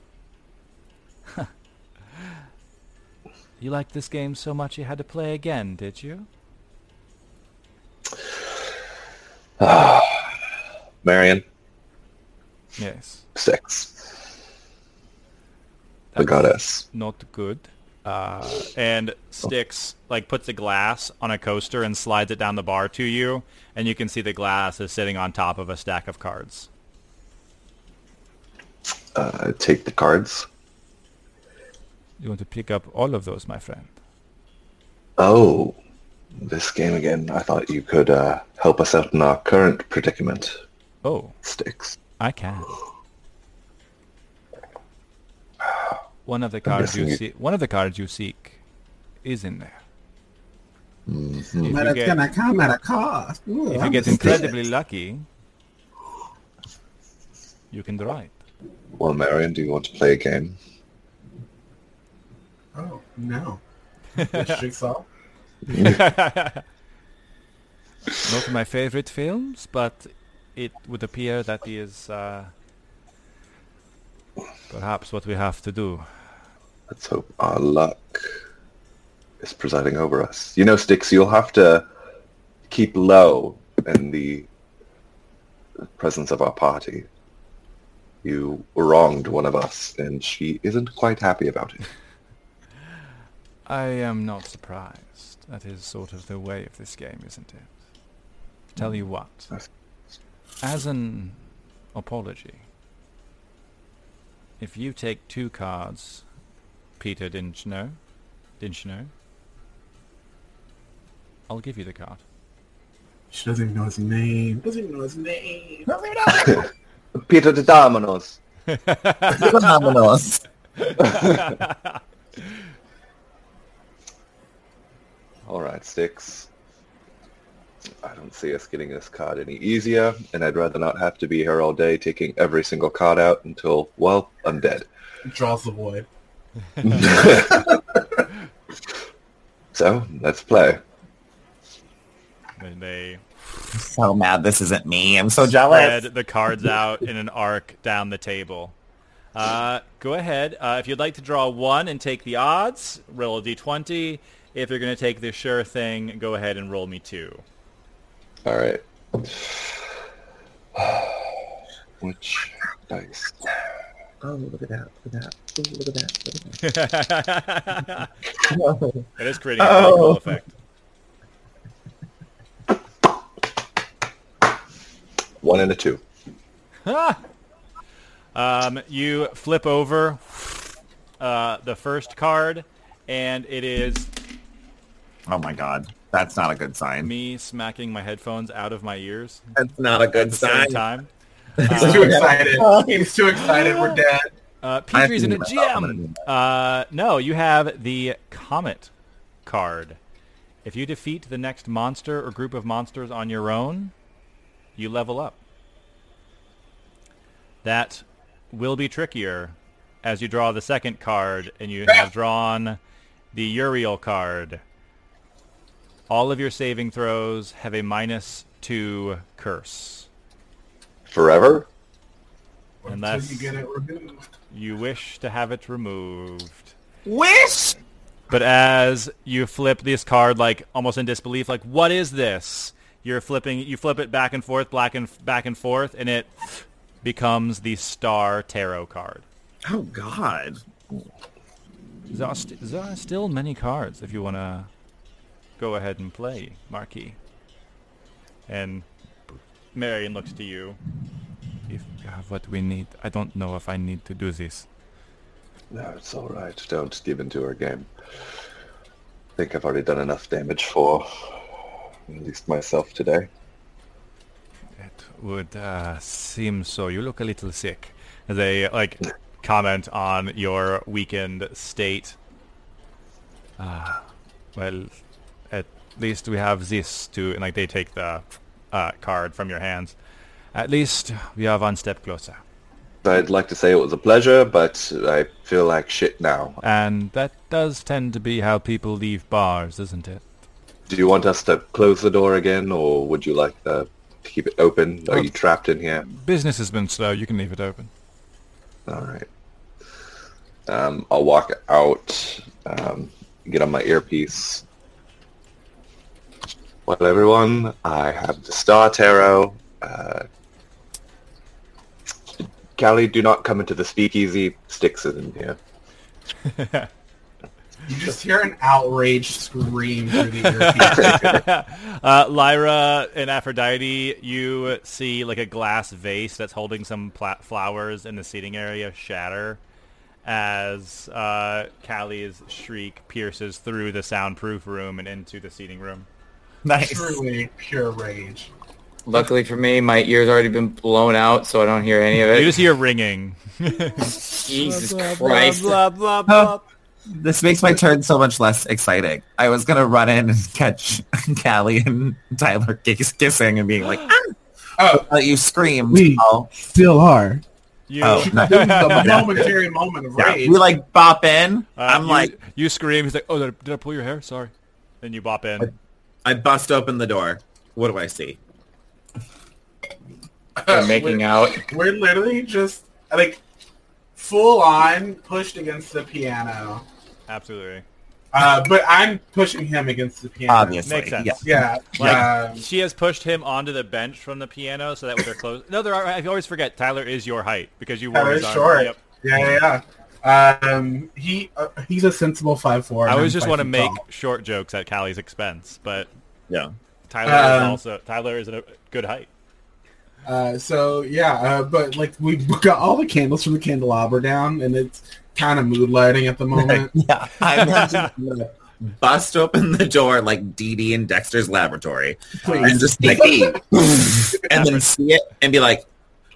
you liked this game so much you had to play again, did you? Marion, Yes. six. The That's goddess. Not good. Uh, and Styx like puts a glass on a coaster and slides it down the bar to you, and you can see the glass is sitting on top of a stack of cards. Uh, take the cards. You want to pick up all of those, my friend? Oh, this game again. I thought you could uh, help us out in our current predicament. Oh, Styx. I can. One of the cards you you- see, one of the cards you seek, is in there. If "But you it's get, gonna come at a cost." Ooh, if you I'm get incredibly pissed. lucky, you can draw it. Well, Marion, do you want to play a game? Oh no! This jigsaw. Not my favorite films, but it would appear that is uh, perhaps what we have to do. Let's hope our luck is presiding over us. You know, Styx, you'll have to keep low in the presence of our party. You wronged one of us, and she isn't quite happy about it. I am not surprised. That is sort of the way of this game, isn't it? Tell you what, hmm. as an apology, if you take two cards, Peter didn't know, didn't you know? I'll give you the card. She doesn't even know his name. Doesn't even know his name. Peter de Dominos. Phenomenals. All right, Styx. I don't see us getting this card any easier, and I'd rather not have to be here all day taking every single card out until, well, I'm dead. Draws the void. so, let's play. And they so mad this isn't me. I'm so jealous. spread the cards out in an arc down the table. Uh, go ahead. Uh, if you'd like to draw one and take the odds, roll a d20. If you're going to take the sure thing, go ahead and roll me two. All right. Which dice? Oh, look at that. Look at that. Look at that. Look at that. It is creating a really cool Oh. effect. One and a two. Um, you flip over uh, the first card, and it is Oh my god. That's not a good sign. me smacking my headphones out of my ears That's not a at good the same time. He's too excited. He's too excited. We're dead. Uh, Petrie's in a thinking myself, I'm gem. Uh, no, you have the Comet card. If you defeat the next monster or group of monsters on your own, you level up. That will be trickier as you draw the second card and you have drawn the Euryale card. All of your saving throws have a minus two curse. Forever? Unless Until you get it removed. you wish to have it removed. Wish. But as you flip this card, like almost in disbelief, like what is this? You're flipping. You flip it back and forth, back and back and forth, and it becomes the Star Tarot card. Oh God. There are, st- there are still many cards if you want to go ahead and play, Marquis. And Marion looks to you. If you have what we need, I don't know if I need to do this. No, it's all right. Don't give in to her game. I think I've already done enough damage for at least myself today. It would uh, seem so. You look a little sick. They like comment on your weakened state. Ah, well, at least we have this to, and like they take the uh, card from your hands. At least we are one step closer, I'd like to say it was a pleasure, but I feel like shit now. and that does tend to be how people leave bars, isn't it? Do you want us to close the door again, or would you like uh, to keep it open? Are you trapped in here? Business has been slow. You can leave it open. All right. Um, I'll walk out, um, get on my earpiece. Well, everyone, I have the Star Tarot. Uh, Callie, do not come into the speakeasy. Styx is in here. You just hear an outraged scream through the earpiece. uh, Lyra and Aphrodite, you see like a glass vase that's holding some pla- flowers in the seating area shatter as uh, Callie's shriek pierces through the soundproof room and into the seating room. Nice. Truly pure rage. Luckily for me, my ears already been blown out, so I don't hear any of it. You just hear ringing. Jesus Christ. Oh, this makes my turn so much less exciting. I was gonna run in and catch Callie and Tyler kiss- kissing and being like, ah! Oh, But you screamed. We- Oh, still are. You, Oh, no. This momentary moment of yeah. We like bop in. uh, I'm you- like, you scream. He's like, "Oh, did I, did I pull your hair? Sorry." Then you bop in. I bust open the door. What do I see? They're making out. We're literally just like full on pushed against the piano. Absolutely. Uh, but I'm pushing him against the piano. Obviously, Makes sense. yeah. Yeah. Like um, she has pushed him onto the bench from the piano so that when they're close. No, there are. I always forget. Tyler is your height because you were Tyler's his arm. short. Yep. yeah, yeah, yeah. Um, he uh, he's a sensible five four. I always just want to make short jokes at Callie's expense, but Yeah. Tyler is Um, also Tyler is at a good height. Uh, so yeah, uh, but like we got all the candles from the candelabra down, and it's kind of mood lighting at the moment. Yeah. I'm just gonna bust open the door like Dee Dee in Dexter's laboratory and Please. just like, and then see it and be like,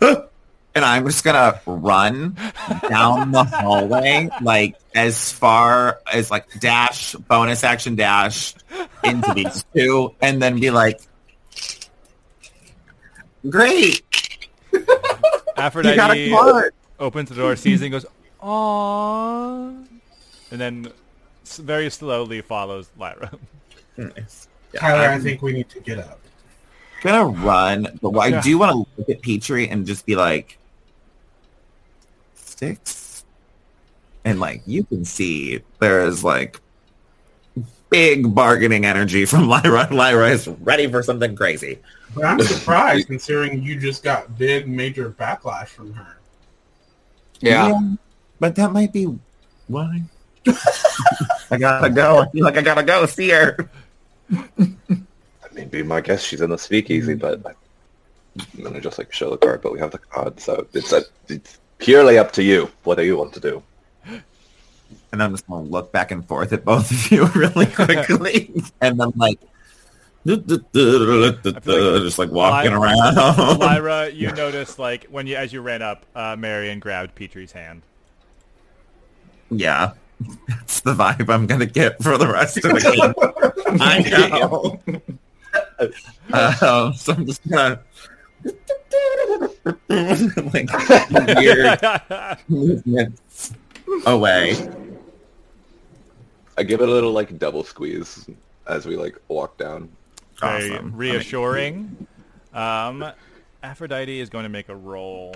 "Huh," and I'm just gonna run down the hallway like as far as like dash bonus action dash into these two and then be like, great, you got a Aphrodite card. opens the door, sees it, and goes, "Aww," and then very slowly follows Lyra. Nice. Yeah, Tyler, I I'm think we need to get up. gonna run, but I Yeah. do want to look at Petrie and just be like, Styx, and like you can see there's like big bargaining energy from Lyra. Lyra is ready for something crazy. But I'm surprised considering you just got big major backlash from her. Yeah. but that might be why. I gotta go. I feel like I gotta go see her. I mean, be my guess. She's in the speakeasy, but I'm gonna just like show the card. But we have the card, so it's a, it's purely up to you. What do you want to do? And I'm just gonna look back and forth at both of you really quickly, and then like, just like walking Ly- around. Lyra, you notice like when you as you ran up, uh, Marion grabbed Petrie's hand. Yeah, that's the vibe I'm gonna get for the rest of the game. I know. Uh, so I'm just gonna like weird movements away. I give it a little like double squeeze as we like walk down. Very Awesome. reassuring. Um, Aphrodite is going to make a roll.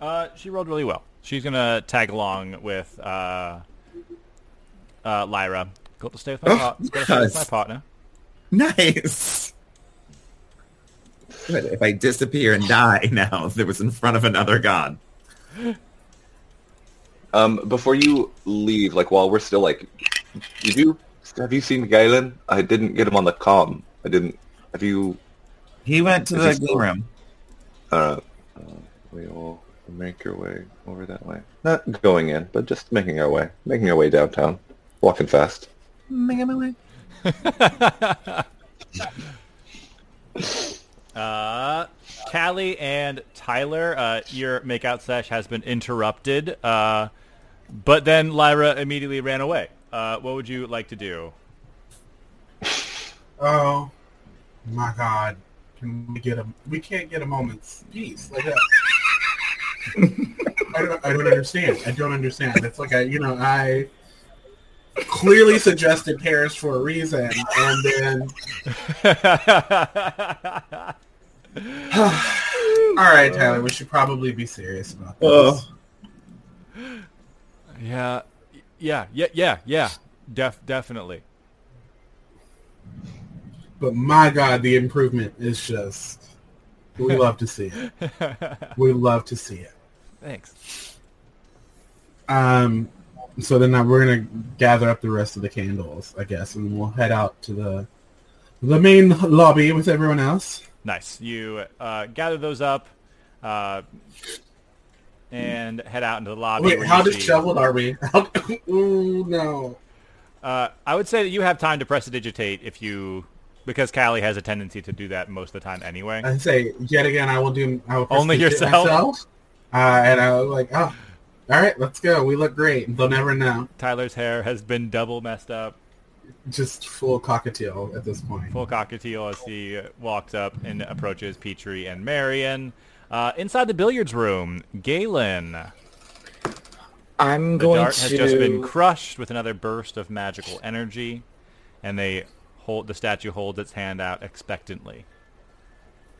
Uh, she rolled really well. She's going to tag along with uh, uh, Lyra. Got to stay with my, Oh, par- got to stay with my partner. Nice. Good. If I disappear and die now, if it was in front of another god. Um, before you leave, like while we're still like, did you have you seen Galen? I didn't get him on the comm. I didn't. Have you? He went to the he still- glue room. Uh, uh, we all make your way over that way. Not going in, but just making our way, making our way downtown, walking fast. Making my way. uh, Callie and Tyler, uh, your makeout sesh has been interrupted, uh, but then Lyra immediately ran away. Uh, what would you like to do? Oh my god. Can we get a we can't get a moment's peace like that. I don't I don't understand. I don't understand. It's like I you know, I clearly suggested Paris for a reason and then Alright, Tyler, we should probably be serious about this. Oh. yeah, yeah, yeah, yeah, yeah. Def, definitely. But my god, the improvement is just we love to see it. We love to see it. Thanks. Um, so then now we're gonna gather up the rest of the candles, I guess, and we'll head out to the the main lobby with everyone else. Nice. You uh, gather those up uh, and head out into the lobby. Wait, how see- disheveled are we? Ooh, no. Uh, I would say that you have time to prestidigitate if you, because Callie has a tendency to do that most of the time anyway. I say yet again, I will do. I will Only yourself? myself. Uh, and I was like, oh, all right, let's go. We look great. They'll never know. Tyler's hair has been double messed up, Just full cockatiel at this point. full cockatiel as he walks up and approaches Petrie and Marion. Uh, inside the billiards room, Galen. I'm going to The going dart to. has just been crushed with another burst of magical energy, and they hold the statue holds its hand out expectantly.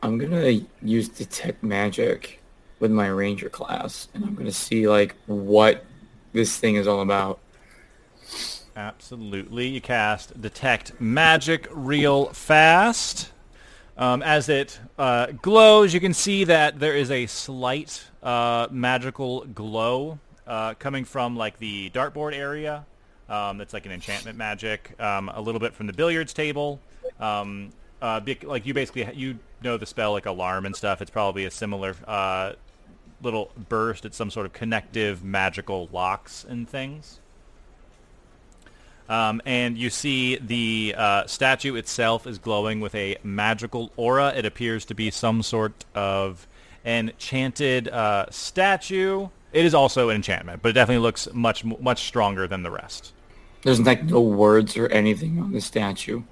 I'm gonna use detect magic with my ranger class, and I'm gonna see like what this thing is all about. Absolutely. You cast Detect Magic real fast. Um, as it uh, glows, you can see that there is a slight uh, magical glow uh, coming from like the dartboard area. Um, that's like an enchantment magic. Um, a little bit from the billiards table. Um, uh, like you basically you know the spell like alarm and stuff. It's probably a similar uh, little burst. It's some sort of connective magical locks and things. Um, and you see the uh, statue itself is glowing with a magical aura. It appears to be some sort of enchanted uh, statue. It is also an enchantment, but it definitely looks much much stronger than the rest. There's like no words or anything on the statue.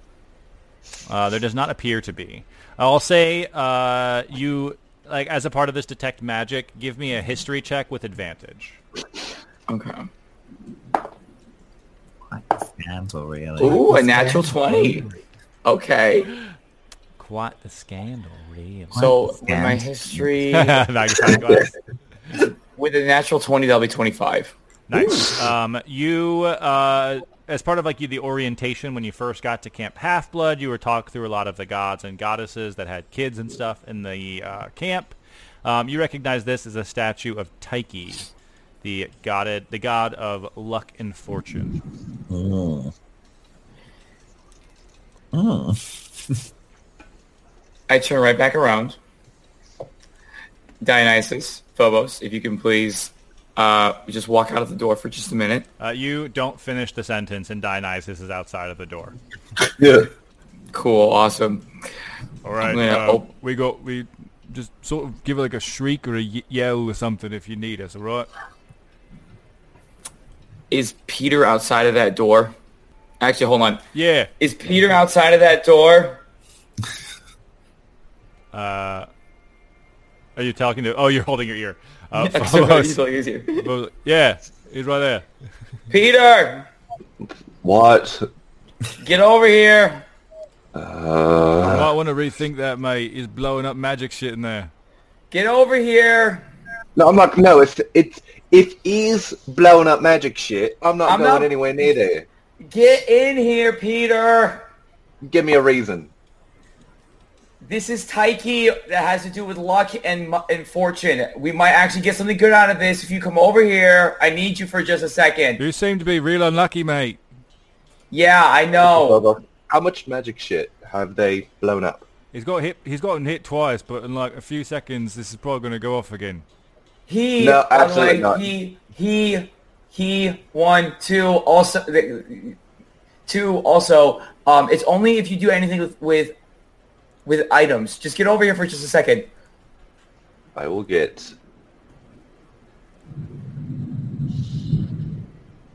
Uh, there does not appear to be. I'll say uh, you like as a part of this detect magic. Give me a history check with advantage. Okay. Quite scandal, really. Ooh, a natural twenty. Okay. Quite the scandal, really. So with my history, with a natural twenty, that'll be twenty-five. Nice. Um, you, uh, as part of like you, the orientation when you first got to Camp Half Blood, you were talked through a lot of the gods and goddesses that had kids and stuff in the uh, camp. Um, you recognize this as a statue of Tyche, the god, the god of luck and fortune. Mm. Mm. I turn right back around. Dionysus, Phobos, if you can please uh, just walk out of the door for just a minute. Uh, you don't finish the sentence, and Dionysus is outside of the door. Yeah. Cool, awesome. All right, gonna uh, op- we go. We just sort of give it like a shriek or a yell or something if you need us. All right. Is Peter outside of that door? Actually, hold on. Yeah. Is Peter outside of that door? Uh, Are you talking to? Oh, you're holding your ear. Uh, He's Phobos- like, he's here. Phobos- yeah, he's right there. Peter, What? get over here. I Uh, might want to rethink that, mate. He's blowing up magic shit in there. Get over here. no, I'm not. No, it's it's if he's blowing up magic shit, I'm not I'm going not- anywhere near there. Get in here, Peter. Give me a reason. This is Tyche that has to do with luck and and fortune. We might actually get something good out of this if you come over here. I need you for just a second. You seem to be real unlucky, mate. Yeah, I know. How much magic shit have they blown up? He's got hit. He's gotten hit twice, but in like a few seconds, this is probably going to go off again. He, No, absolutely way, not. he, he, he, one, two, also, two, also, um, it's only if you do anything with, with, with items. Just get over here for just a second. I will get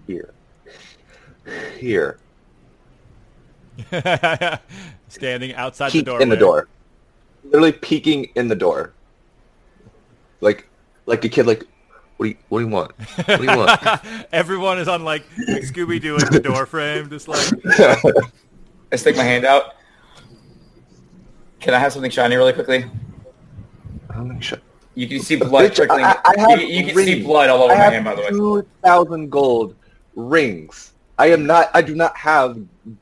here. Here. Standing outside Peek the door. in the door. Literally peeking in the door. Like like a kid like what do you what do you want? What do you want? Everyone is on like, like Scooby Doo in the door frame, just like. I stick my hand out. Can I have something shiny really quickly? I don't think so. You can see blood Bitch, trickling. I, I have you, you can see blood all over I my have hand, by the way. Two thousand gold rings. I am not. I do not have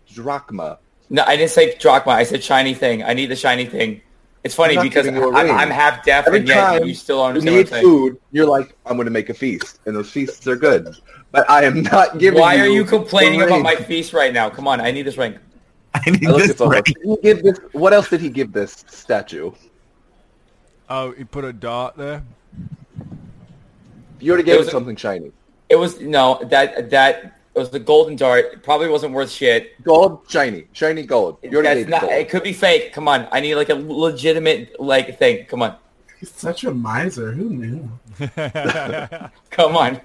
drachma. No, I didn't say drachma. I said shiny thing. I need the shiny thing. It's funny I'm because giving you a I'm. I'm half deaf Every and yet time you still don't You need what I'm food. You're like, I'm going to make a feast, and those feasts are good. But I am not giving. Why are you you complaining about ring. my feast right now? Come on, I need this ring. I need I this at ring. Give this? What else did he give this statue? Oh, he put a dart there. You already It gave was him a- something shiny. It was no that that it was the golden dart. It probably wasn't worth shit. Gold, shiny, shiny gold. You already That's not. gold. It could be fake. Come on, I need like a legitimate like thing. Come on, He's such a miser. Who knew? come on.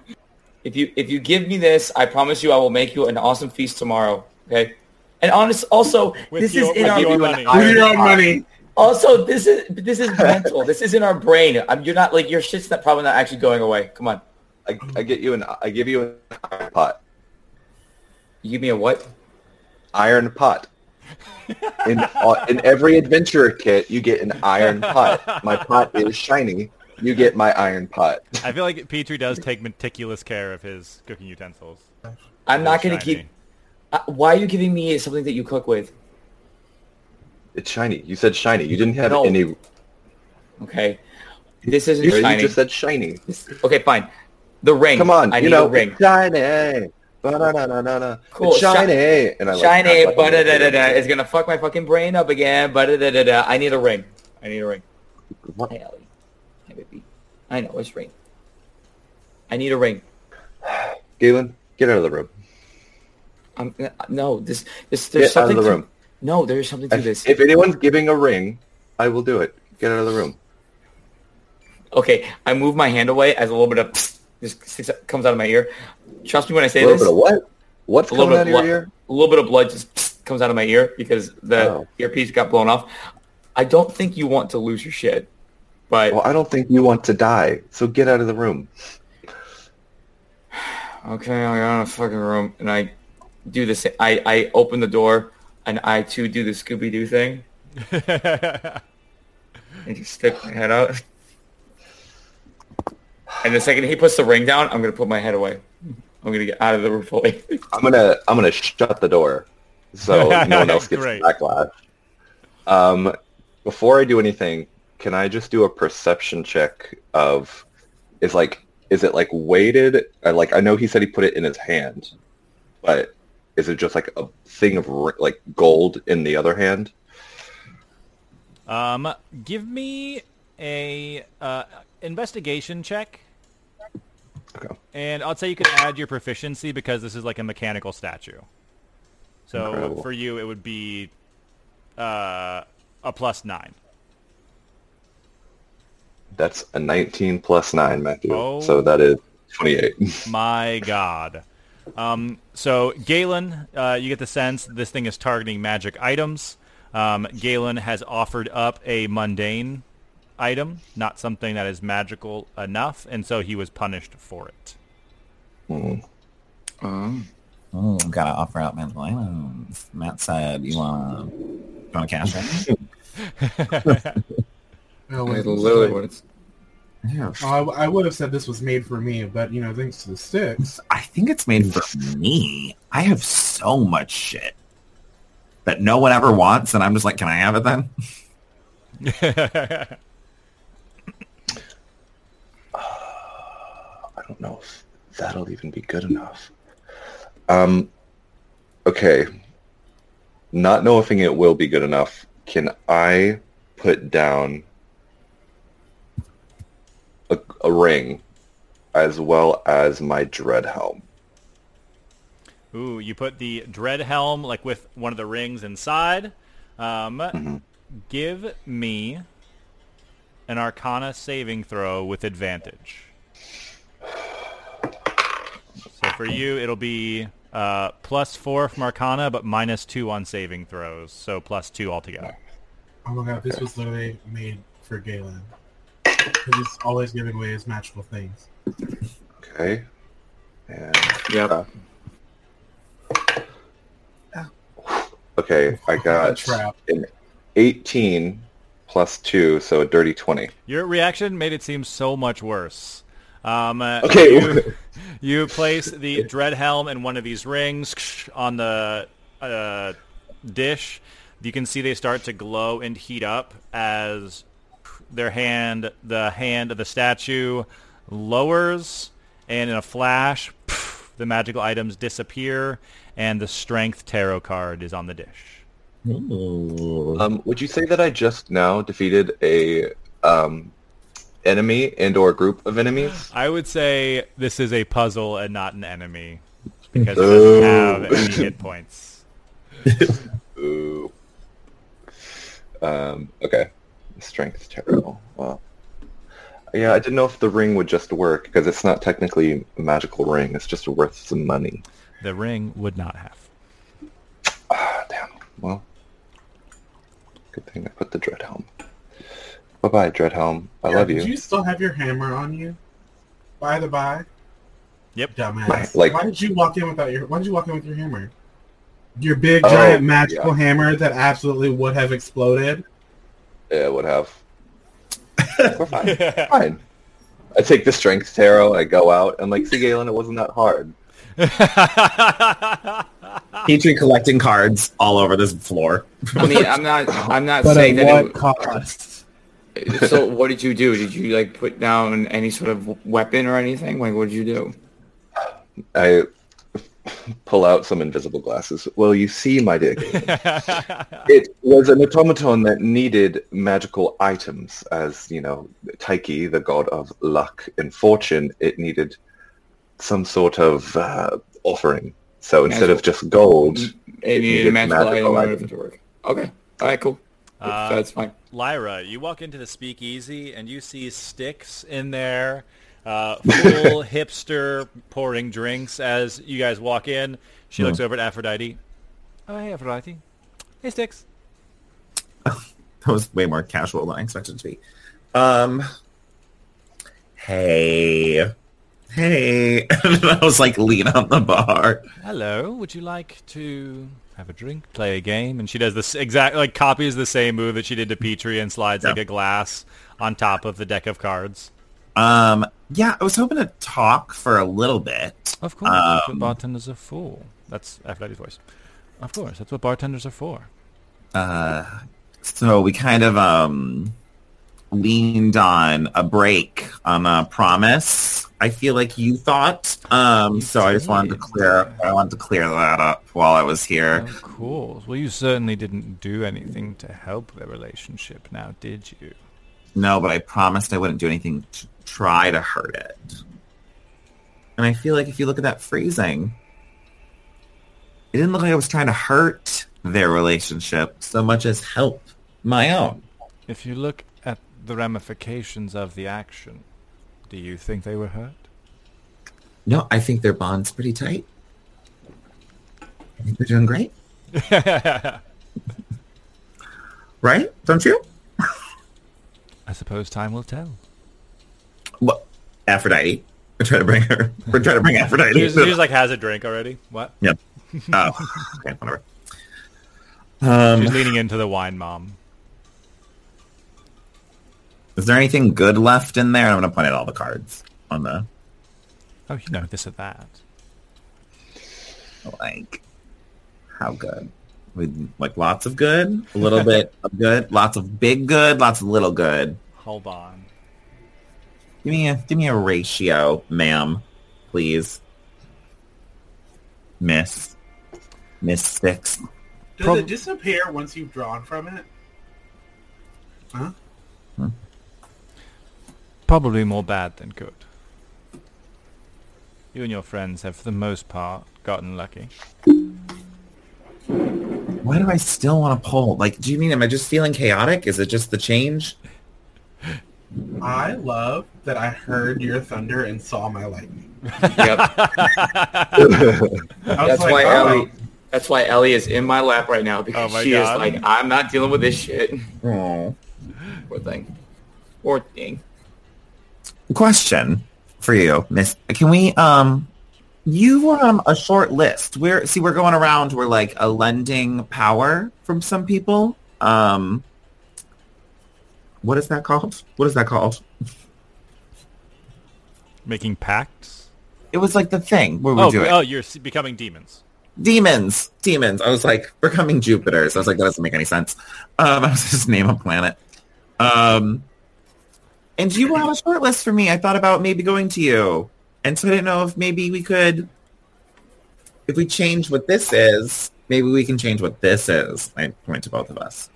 If you if you give me this, I promise you, I will make you an awesome feast tomorrow. Okay. And honest, also, With this your- is in with our your you money. With your own money. Also, this is this is mental. this is in our brain. I'm, you're not like your shit's not probably not actually going away. Come on, I, I get you an. I give you an iron pot. You give me a what? Iron pot. In uh, in every adventure kit, you get an iron pot. My pot is shiny. You get my iron pot. I feel like Petrie does take meticulous care of his cooking utensils. I'm not gonna keep. Uh, why are you giving me something that you cook with? It's shiny. You said shiny. You didn't have No. any. Okay, this isn't You, shiny. you just said shiny. This- okay, fine. The ring. Come on, I you need know, a ring. it's shiny. Ba-da-da-da-da-da. Cool, It's shiny. And I like, Shiny, but da da da da. gonna fuck my fucking brain up again. But da da da. I need a ring. I need a ring. What? Hey Ellie. Hey baby. I know it's ring. I need a ring. Galen, get out of the room. I'm, no, this this there's Get out of the to- room. No, there's something to If, this. if anyone's giving a ring, I will do it. Get out of the room. Okay, I move my hand away as a little bit of just sticks- comes out of my ear. Trust me when I say little this. bit of what? What's a little coming bit out of of your blood, ear? a little bit of blood just comes out of my ear because the Oh. earpiece got blown off. I don't think you want to lose your shit, but Well, I don't think you want to die, so get out of the room. okay, I got in a fucking room and I do this. I I open the door and I too do the Scooby Doo thing and just stick my head out. And the second he puts the ring down, I'm gonna put my head away. I'm gonna get out of the room. I'm gonna I'm gonna shut the door so no one else gets Great. backlash. Um, before I do anything, can I just do a perception check of is like is it like weighted? I, like I know he said he put it in his hand, but is it just like a thing of like gold in the other hand? Um, give me a uh, investigation check, Okay. and I'd say you could add your proficiency because this is like a mechanical statue. So Incredible. for you, it would be uh, a plus nine. That's a 19 plus 9, Matthew. Oh. So that is 28. My God. Um, so Galen, uh, you get the sense this thing is targeting magic items. Um, Galen has offered up a mundane item, not something that is magical enough, and so he was punished for it. Hmm. Um, Oh, gotta offer out mental items. Matt said, "You want, you want to cash it?" Oh, wait, it's literally like- what it's. Yeah. Oh, I, w- I would have said this was made for me, but you know, thanks to the sticks. I think it's made for me. I have so much shit that no one ever wants, and I'm just like, "Can I have it then?" I don't know if that'll even be good enough. Um, okay. Not knowing it will be good enough, can I put down a, a ring as well as my dread helm? Ooh, you put the dread helm like with one of the rings inside. Um, Mhm. Give me an Arcana saving throw with advantage. So for you, it'll be uh, plus four from Arcana, but minus two on saving throws, so plus two altogether. Oh my god, this was literally made for Galen. Because he's always giving away his magical things. Okay. And Yep. okay, I got Trap. an 18 plus 2, so a dirty 20. Your reaction made it seem so much worse. Um, uh, Okay. You, you place the dread helm in one of these rings on the uh, dish. You can see they start to glow and heat up as their hand, the hand of the statue, lowers, and in a flash, the magical items disappear, and the strength tarot card is on the dish. Um, would you say that I just now defeated a um, enemy and or group of enemies? I would say this is a puzzle and not an enemy because it doesn't have any hit points. Ooh. Um, okay. Strength tarot. Well, yeah, I didn't know if the ring would just work because it's not technically a magical ring. It's just worth some money. The ring would not have. Ah, damn. Well, good thing I put the dread helm. Bye bye, dread helm. I Yeah, love you. Do you still have your hammer on you? By the by. Yep. Dumbass. Like- why did you walk in without your why did you walk in with your hammer? Your big Oh, giant magical yeah. hammer that absolutely would have exploded. Yeah, would have. We're fine. fine. I take the strength tarot. I go out. and like, see, Galen, it wasn't that hard. Petrie collecting cards all over this floor. I mean, I'm not. I'm not But saying at that. what It, cost? So, what did you do? Did you like put down any sort of weapon or anything? Like, what did you do? I pull out some invisible glasses. Well, you see, my dear it was an automaton that needed magical items. As you know, Tyche, the god of luck and fortune, it needed some sort of uh, offering. So instead of just gold, It It needed a needed magical, magical item in order item. to work. Okay. All right. Cool. Uh, That's fine. Lyra, you walk into the speakeasy and you see Styx in there, uh, full hipster pouring drinks as you guys walk in. She looks over at Aphrodite. Oh, hey, Aphrodite. Hey, Styx. That was way more casual than I expected to be. Um, hey, hey. I was like lean on the bar. Hello. Would you like to have a drink, play a game? And she does this exact, like, copies the same move that she did to Petrie and slides like a glass on top of the deck of cards. Um, yeah, I was hoping to talk for a little bit. Of course, that's what Um, bartenders are for. That's Aphrodite's voice. Of course, that's what bartenders are for. Uh, so we kind of um leaned on a break on a promise. I feel like you thought. Um, You so I just wanted to clear. I wanted to clear that up while I was here. Of course. Well, you certainly didn't do anything to help the relationship, now did you? No, but I promised I wouldn't do anything to try to hurt it. And I feel like if you look at that phrasing, it didn't look like I was trying to hurt their relationship so much as help my own. If you look at the ramifications of the action, do you think they were hurt? No, I think their bond's pretty tight. I think they're doing great, right? Don't you? I suppose time will tell. Well, Aphrodite. We're trying to bring her. We're trying to bring Aphrodite. She just, she just like has a drink already. What? Yep. Oh, okay, whatever. Um, She's leaning into the wine mom. Is there anything good left in there? I'm going to point at all the cards on the Oh, you know this or that. like. How good? With like lots of good, a little bit of good, lots of big good, lots of little good. Hold on. Give me a give me a ratio, ma'am, please. Miss. Miss Six. Does Prob- it disappear once you've drawn from it? Huh? Hmm. Probably more bad than good. You and your friends have, for the most part, gotten lucky. Why do I still want to pull? Like, do you mean am I just feeling chaotic? Is it just the change? I love that I heard your thunder and saw my lightning. Yep. That's like, why oh, Ellie. That's why Ellie is in my lap right now because Oh she God. is like, I'm not dealing with this shit. Oh. Poor thing. Poor thing. Question for you, Miss. Can we um you were um a short list. We're see we're going around we're like a lending power from some people. Um what is that called? What is that called? Making pacts? It was like the thing where we're Oh, doing oh, you're becoming demons. demons. Demons. I was like, becoming Jupiters. I was like, that doesn't make any sense. Um, I was just name a planet. Um, and you had a short list for me. I thought about maybe going to you, and so I didn't know if maybe we could, if we change what this is, maybe we can change what this is. I point to both of us.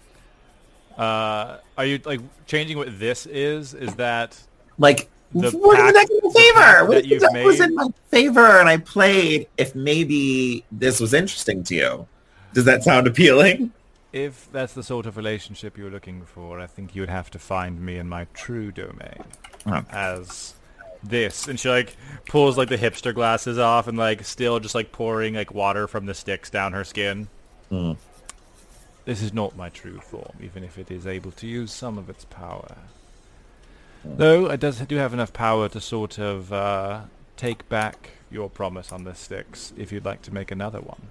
Uh, are you like changing what this is? Is that Like, The what if pact- that in favor? What that was in my favor and I played? If maybe this was interesting to you, does that sound appealing? If that's the sort of relationship you're looking for? I think you would have to find me in my true domain Oh. as this. And she like pulls like the hipster glasses off and like still just like pouring like water from the Styx down her skin. Hmm. This is not my true form, even if it is able to use some of its power. Though it does do have enough power to sort of uh, take back your promise on the Styx if you'd like to make another one.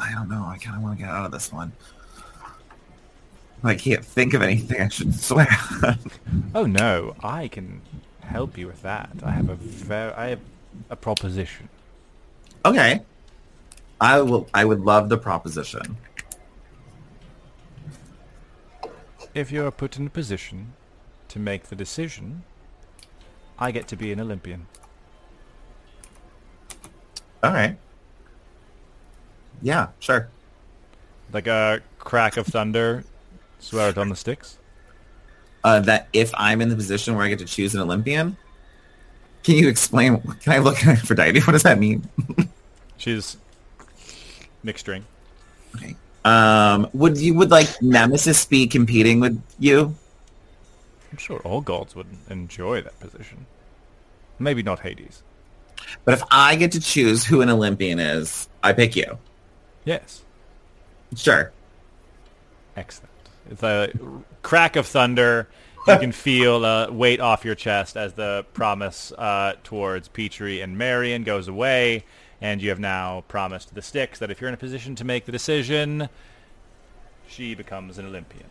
I don't know. I kind of want to get out of this one. I can't think of anything I should swear. Oh no, I can help you with that. I have a very, I have a proposition. okay. I will. I would love the proposition. If you are put in a position to make the decision, I get to be an Olympian. All right. Yeah, sure. Like a crack of thunder, swear it on the Styx. Uh, that if I'm in the position where I get to choose an Olympian, can you explain? Can I look at Aphrodite? What does that mean? She's mixed string. Okay. Um, would you would like Nemesis be competing with you? I'm sure all gods would enjoy that position. Maybe not Hades. But if I get to choose who an Olympian is, I pick you. Yes. Sure. Excellent. It's a crack of thunder. You can feel a weight off your chest as the promise uh, towards Petrie and Marion goes away, and you have now promised the Styx that if you're in a position to make the decision, she becomes an Olympian.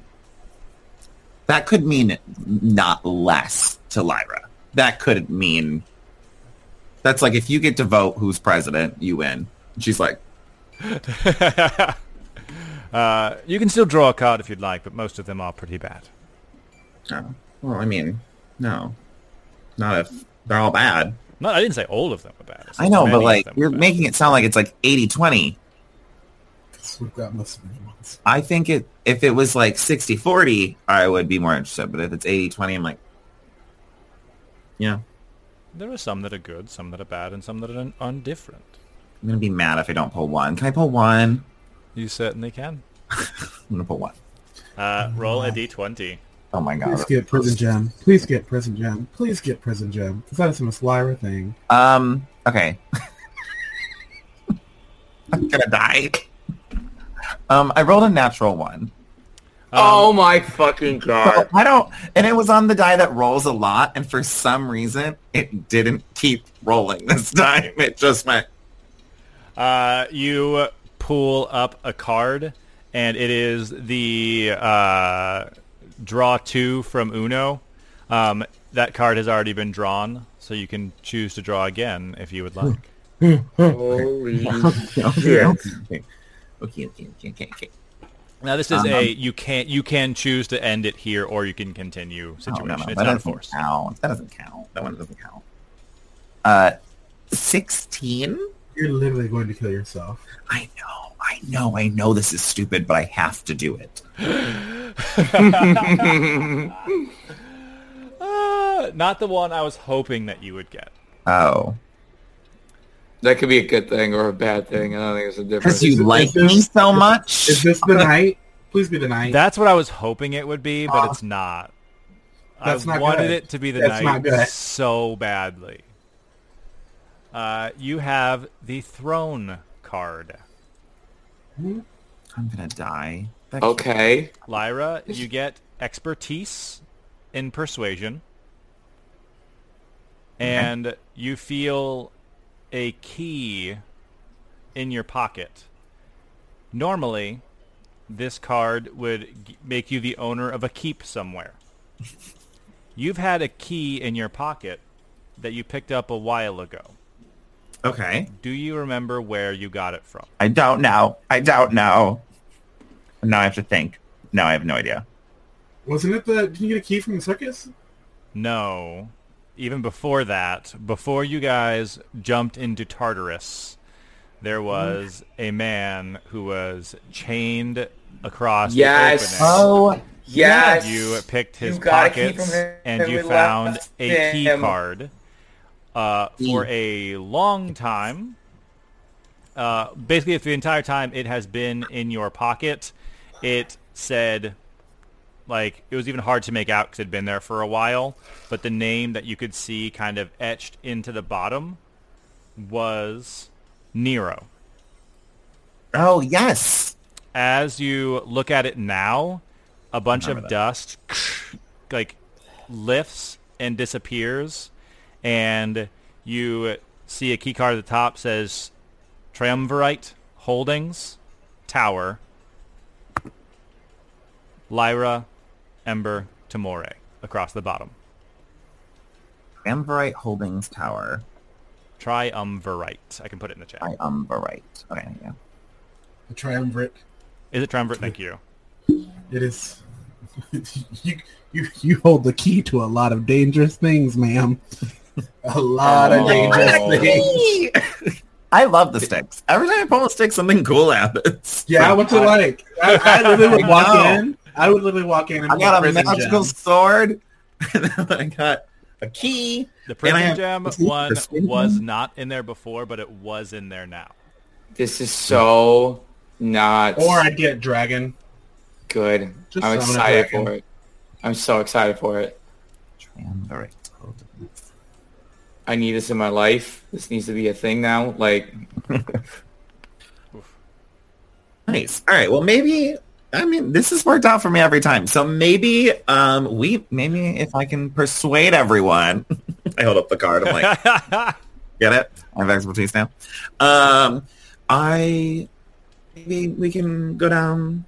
That could mean not less to Lyra. That could mean that's like if you get to vote who's president, you win. She's like, Uh, you can still draw a card if you'd like, but most of them are pretty bad. oh, well, I mean, no, not if they're all bad. No, I didn't say all of them were bad. I know, but like you're making it sound like it's like 80-20. We've got most of the ones. I think it if it was like 60-40, I would be more interested. But if it's 80-20, I'm like, yeah, There are some that are good, some that are bad, and some that are un- indifferent. I'm gonna be mad if I don't pull one. Can I pull one? You certainly can. I'm gonna pull one. Uh, roll a d20. Oh my god. Please get prison gem. Please get prison gem. Please get prison gem. Because that is the most Lyra thing. Um. Okay. I'm gonna die. Um. I rolled a natural one. oh my fucking god! I don't, and it was on the die that rolls a lot, and for some reason, it didn't keep rolling this time. It just went. Uh, you pull up a card, and it is the uh, draw two from Uno. Um, that card has already been drawn, so you can choose to draw again if you would like. Holy Okay, okay, okay, okay, okay, okay. Now this is Um, a you can you can choose to end it here, or you can continue Oh, situation. no, no, It's that not a force. count. That doesn't count. That one doesn't count. Uh, sixteen. You're literally going to kill yourself. I know, I know, I know. This is stupid, but I have to do it. Uh, not the one I was hoping that you would get. Oh, that could be a good thing or a bad thing. I don't think it's a difference. because you Is like is this- me so much. Is this the knight? Please be the knight. That's what I was hoping it would be, but Uh, it's not. that's I not wanted good. it to be the That's knight not good. so badly. Uh, you have the throne card. I'm gonna die. That okay. Lyra, you get expertise in persuasion. And you feel a key in your pocket. Normally, this card would g- make you the owner of a keep somewhere. You've had a key in your pocket that you picked up a while ago. Okay. Do you remember where you got it from? I don't know. I don't know. Now I have to think. No, I have no idea. Wasn't it the? Did you get a key from the circus? No. Even before that, before you guys jumped into Tartarus, there mm-hmm. was a man who was chained across Yes. the opening. Oh, Yes. You picked his You got a key pockets and and you found left a key him. card. Uh, for a long time, uh, basically for the entire time it has been in your pocket, it said, like, it was even hard to make out because it had been there for a while, but the name that you could see kind of etched into the bottom was Nero. oh yes. as you look at it now, a bunch of that. dust like lifts and disappears, and you see a key card at the top says Triumvirate Holdings Tower Lyra Ember Tamore across the bottom. Amberite Holdings Tower. Triumvirate. I can put it in the chat. Triumvirate. Okay, yeah. The triumvirate. Is it Triumvirate? Thank you. It is. you you you hold the key to a lot of dangerous things, ma'am. A lot of Oh. dangerous things. I love the sticks. Every time I pull a stick, something cool happens. Yeah, what's it like? I, I literally would walk know. in. I would literally walk in and I pull got a magical gem. sword, and I got a key. The And I Prison have- Gem one was not in there before, but it was in there now. This is so not Or I'd get dragon. good. Just I'm excited for it. I'm so excited for it. Triumvirate Holdings. I need this in my life. This needs to be a thing now. Like, Nice. All right. Well, maybe. I mean, this has worked out for me every time. So maybe, um, we maybe if I can persuade everyone, I hold up the card. I'm like, get it? I have expertise now. Um, I maybe we can go down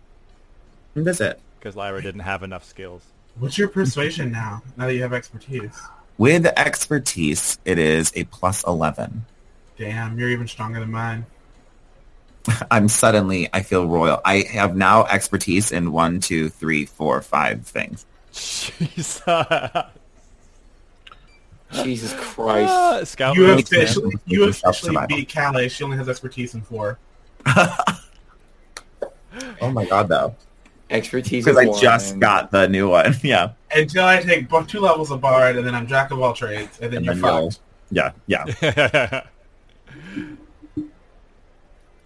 and visit Because Lyra didn't have enough skills. What's your persuasion now? Now that you have expertise. With expertise. It is a plus eleven. Damn, you're even stronger than mine. I'm suddenly I feel royal. I have now expertise in one, two, three, four, five things. Jesus. Jesus Christ. Ah, Scout You rogues, officially, you officially survival. beat Calais. She only has expertise in four. Oh my god, though, Expertise because I just got the new one. Yeah, Until I take two levels of Bard, and then I'm Jack of all trades, and then And you're then you'll- fucked. yeah, yeah.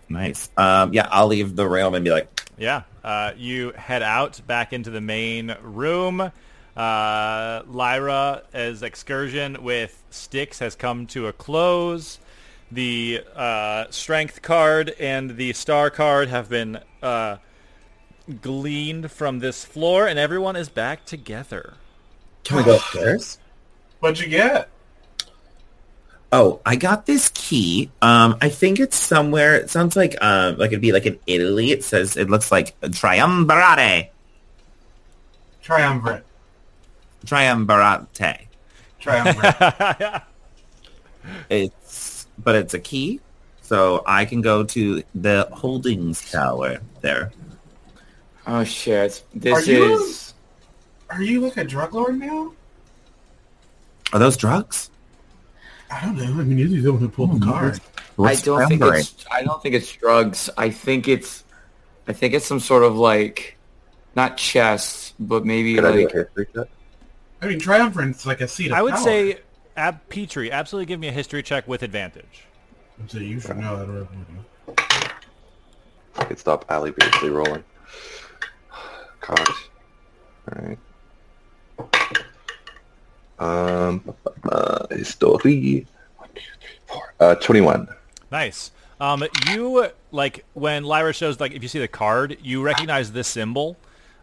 Nice. Um, yeah, I'll leave the realm and be like, yeah. Uh, you head out back into the main room. Uh, Lyra, as excursion with Styx has come to a close. The uh, strength card and the star card have been uh, gleaned from this floor, and everyone is back together. Can we go upstairs? What'd you get? Oh, I got this key. Um, I think it's somewhere. It sounds like um, like it'd be like in Italy. It says it looks like triumvirate, Triumvirate. triumvirate. Triumvirate. It's but it's a key, so I can go to the holdings tower there. Oh shit! Are This you- is. Are you like a drug lord now? Are those drugs? I don't know. I mean, you're the one who pulled oh, the card. I don't think it's. I don't think it's drugs. I think it's. I think it's some sort of like, not chess, but maybe Could I do like. a history check? I mean, triumvirate's like a seat of I would power. say, Ab Petrie, absolutely give me a history check with advantage. So you should know that already. I could stop Ali Beardsley rolling. God. Alright. Um, uh, history. One, two, three, four. Uh, 21. Nice. Um, you like when Lyra shows like if you see the card, you recognize this symbol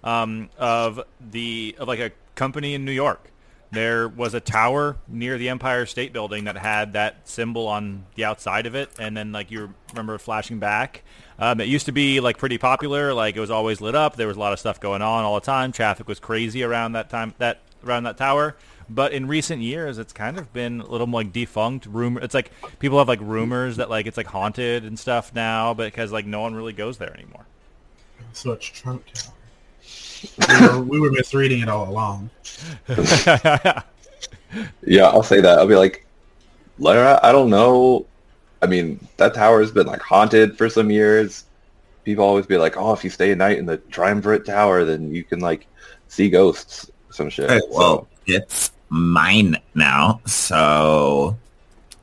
um, of the of like a company in New York. There was a tower near the Empire State Building that had that symbol on the outside of it, and then like you remember flashing back. Um, it used to be like pretty popular, like it was always lit up. There was a lot of stuff going on all the time. Traffic was crazy around that time that around that tower. But in recent years, it's kind of been a little more like defunct. Rumor. It's like people have like rumors that like it's like haunted and stuff now, but because like no one really goes there anymore. So it's Trump Tower. we, were, we were misreading it all along. Yeah, I'll say that. I'll be like, Lyra, I don't know. I mean, that tower has been like haunted for some years. People always be like, oh, if you stay a night in the Triumvirate Tower, then you can like see ghosts, some shit. Okay, So- well, it's mine now, so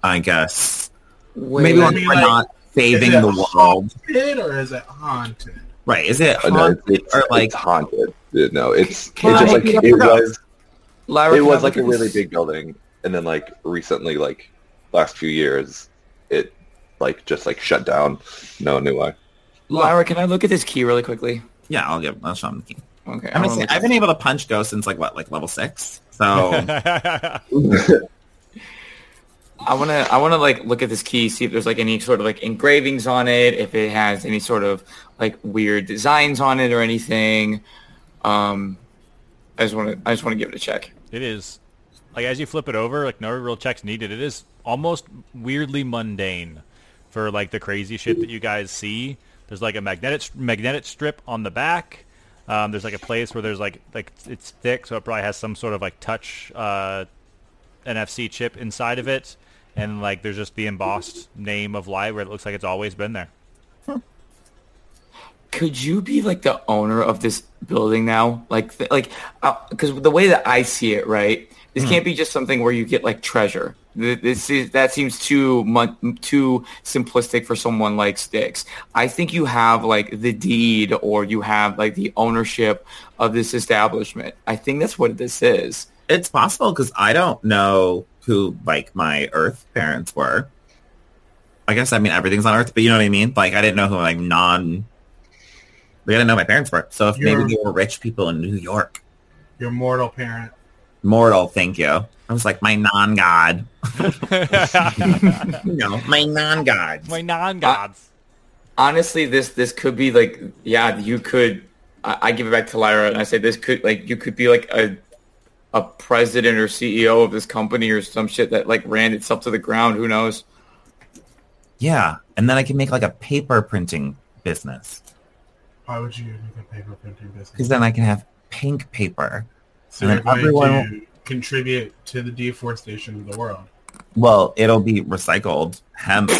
I guess Wait, maybe I we're like, not saving is it the world. Haunted or is it haunted? Right? Is it Uh, no, haunted it's, it's, or like? it's haunted. Uh, No, it's it's just like it was. Lyra, It was like a really big building, and then like recently, like last few years, it like just like shut down. No one knew why. Lyra, can I look at this key really quickly? Yeah, I'll give. I'll show him the key. Okay. I'm gonna say I've been able to punch ghosts since like what, like level six. So I wanna I wanna like look at this key, see if there's like any sort of like engravings on it, if it has any sort of like weird designs on it or anything. Um, I just wanna I just wanna give it a check. It is like as you flip it over, like no real checks needed. It is almost weirdly mundane for like the crazy shit that you guys see. There's like a magnetic magnetic strip on the back. Um, there's like a place where there's like like it's thick, so it probably has some sort of like touch uh, NFC chip inside of it, and like there's just the embossed name of Live where it looks like it's always been there. Could you be like the owner of this building now? Like, like, because the way that I see it, right, this hmm. can't be just something where you get like treasure. This is that seems too mon- too simplistic for someone like Styx. I think you have like the deed or you have like the ownership of this establishment. I think that's what this is. it's possible because I don't know who like my Earth parents were. I guess I mean everything's on Earth, but you know what I mean. Like I didn't know who like non. Like, I didn't know my parents were. So if You're- maybe they were rich people in New York, Your mortal parent. Mortal, thank you. I was like my non-god. you know, my non-gods. My non-gods. honestly, this this could be like, yeah, you could. I, I give it back to Lyra, and I say this could like you could be like a a president or CEO of this company or some shit that like ran itself to the ground. Who knows? Yeah, and then I can make like a paper printing business Why would you make a paper printing business? because then I can have pink paper. So and you're then going everyone- to contribute to the deforestation of the world. Well, it'll be recycled hemp.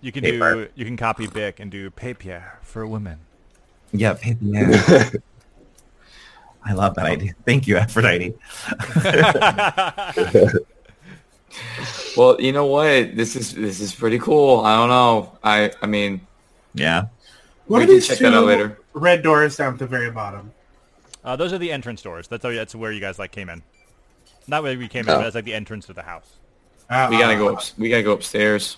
You can Paper. do you can copy Bic and do papier for women. Yeah, papier. I love that idea. Thank you, Aphrodite. Well, you know what? This is this is pretty cool. I don't know. I I mean, Yeah. What We are can these check two that out later. red doors down at the very bottom? Uh, those are the entrance doors. That's how, that's where you guys like came in. Not where we came in, Oh. but that's like the entrance to the house. Uh, we gotta go up. We gotta go upstairs.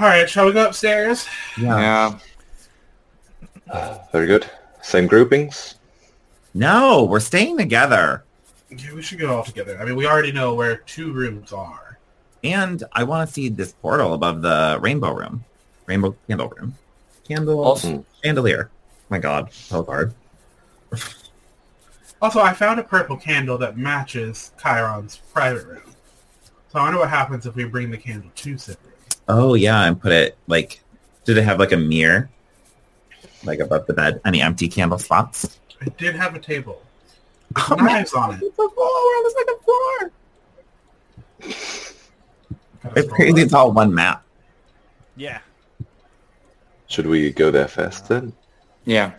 All right, shall we go upstairs? Yeah. Very good. Same groupings? No, we're staying together. Yeah, we should go all together. I mean, we already know where two rooms are. And I want to see this portal above the rainbow room. Rainbow candle room. Candle Also- chandelier. My god, so hard. Also, I found a purple candle that matches Chiron's private room. So I wonder what happens if we bring the candle to said room. Oh yeah, and put it like did it have like a mirror? Like above the bed? Any empty candle spots? It did have a table. Oh, knives on it. It's a floor, we're on the second floor. It's crazy up. it's all one map. Yeah. Should we go there first then? Yeah.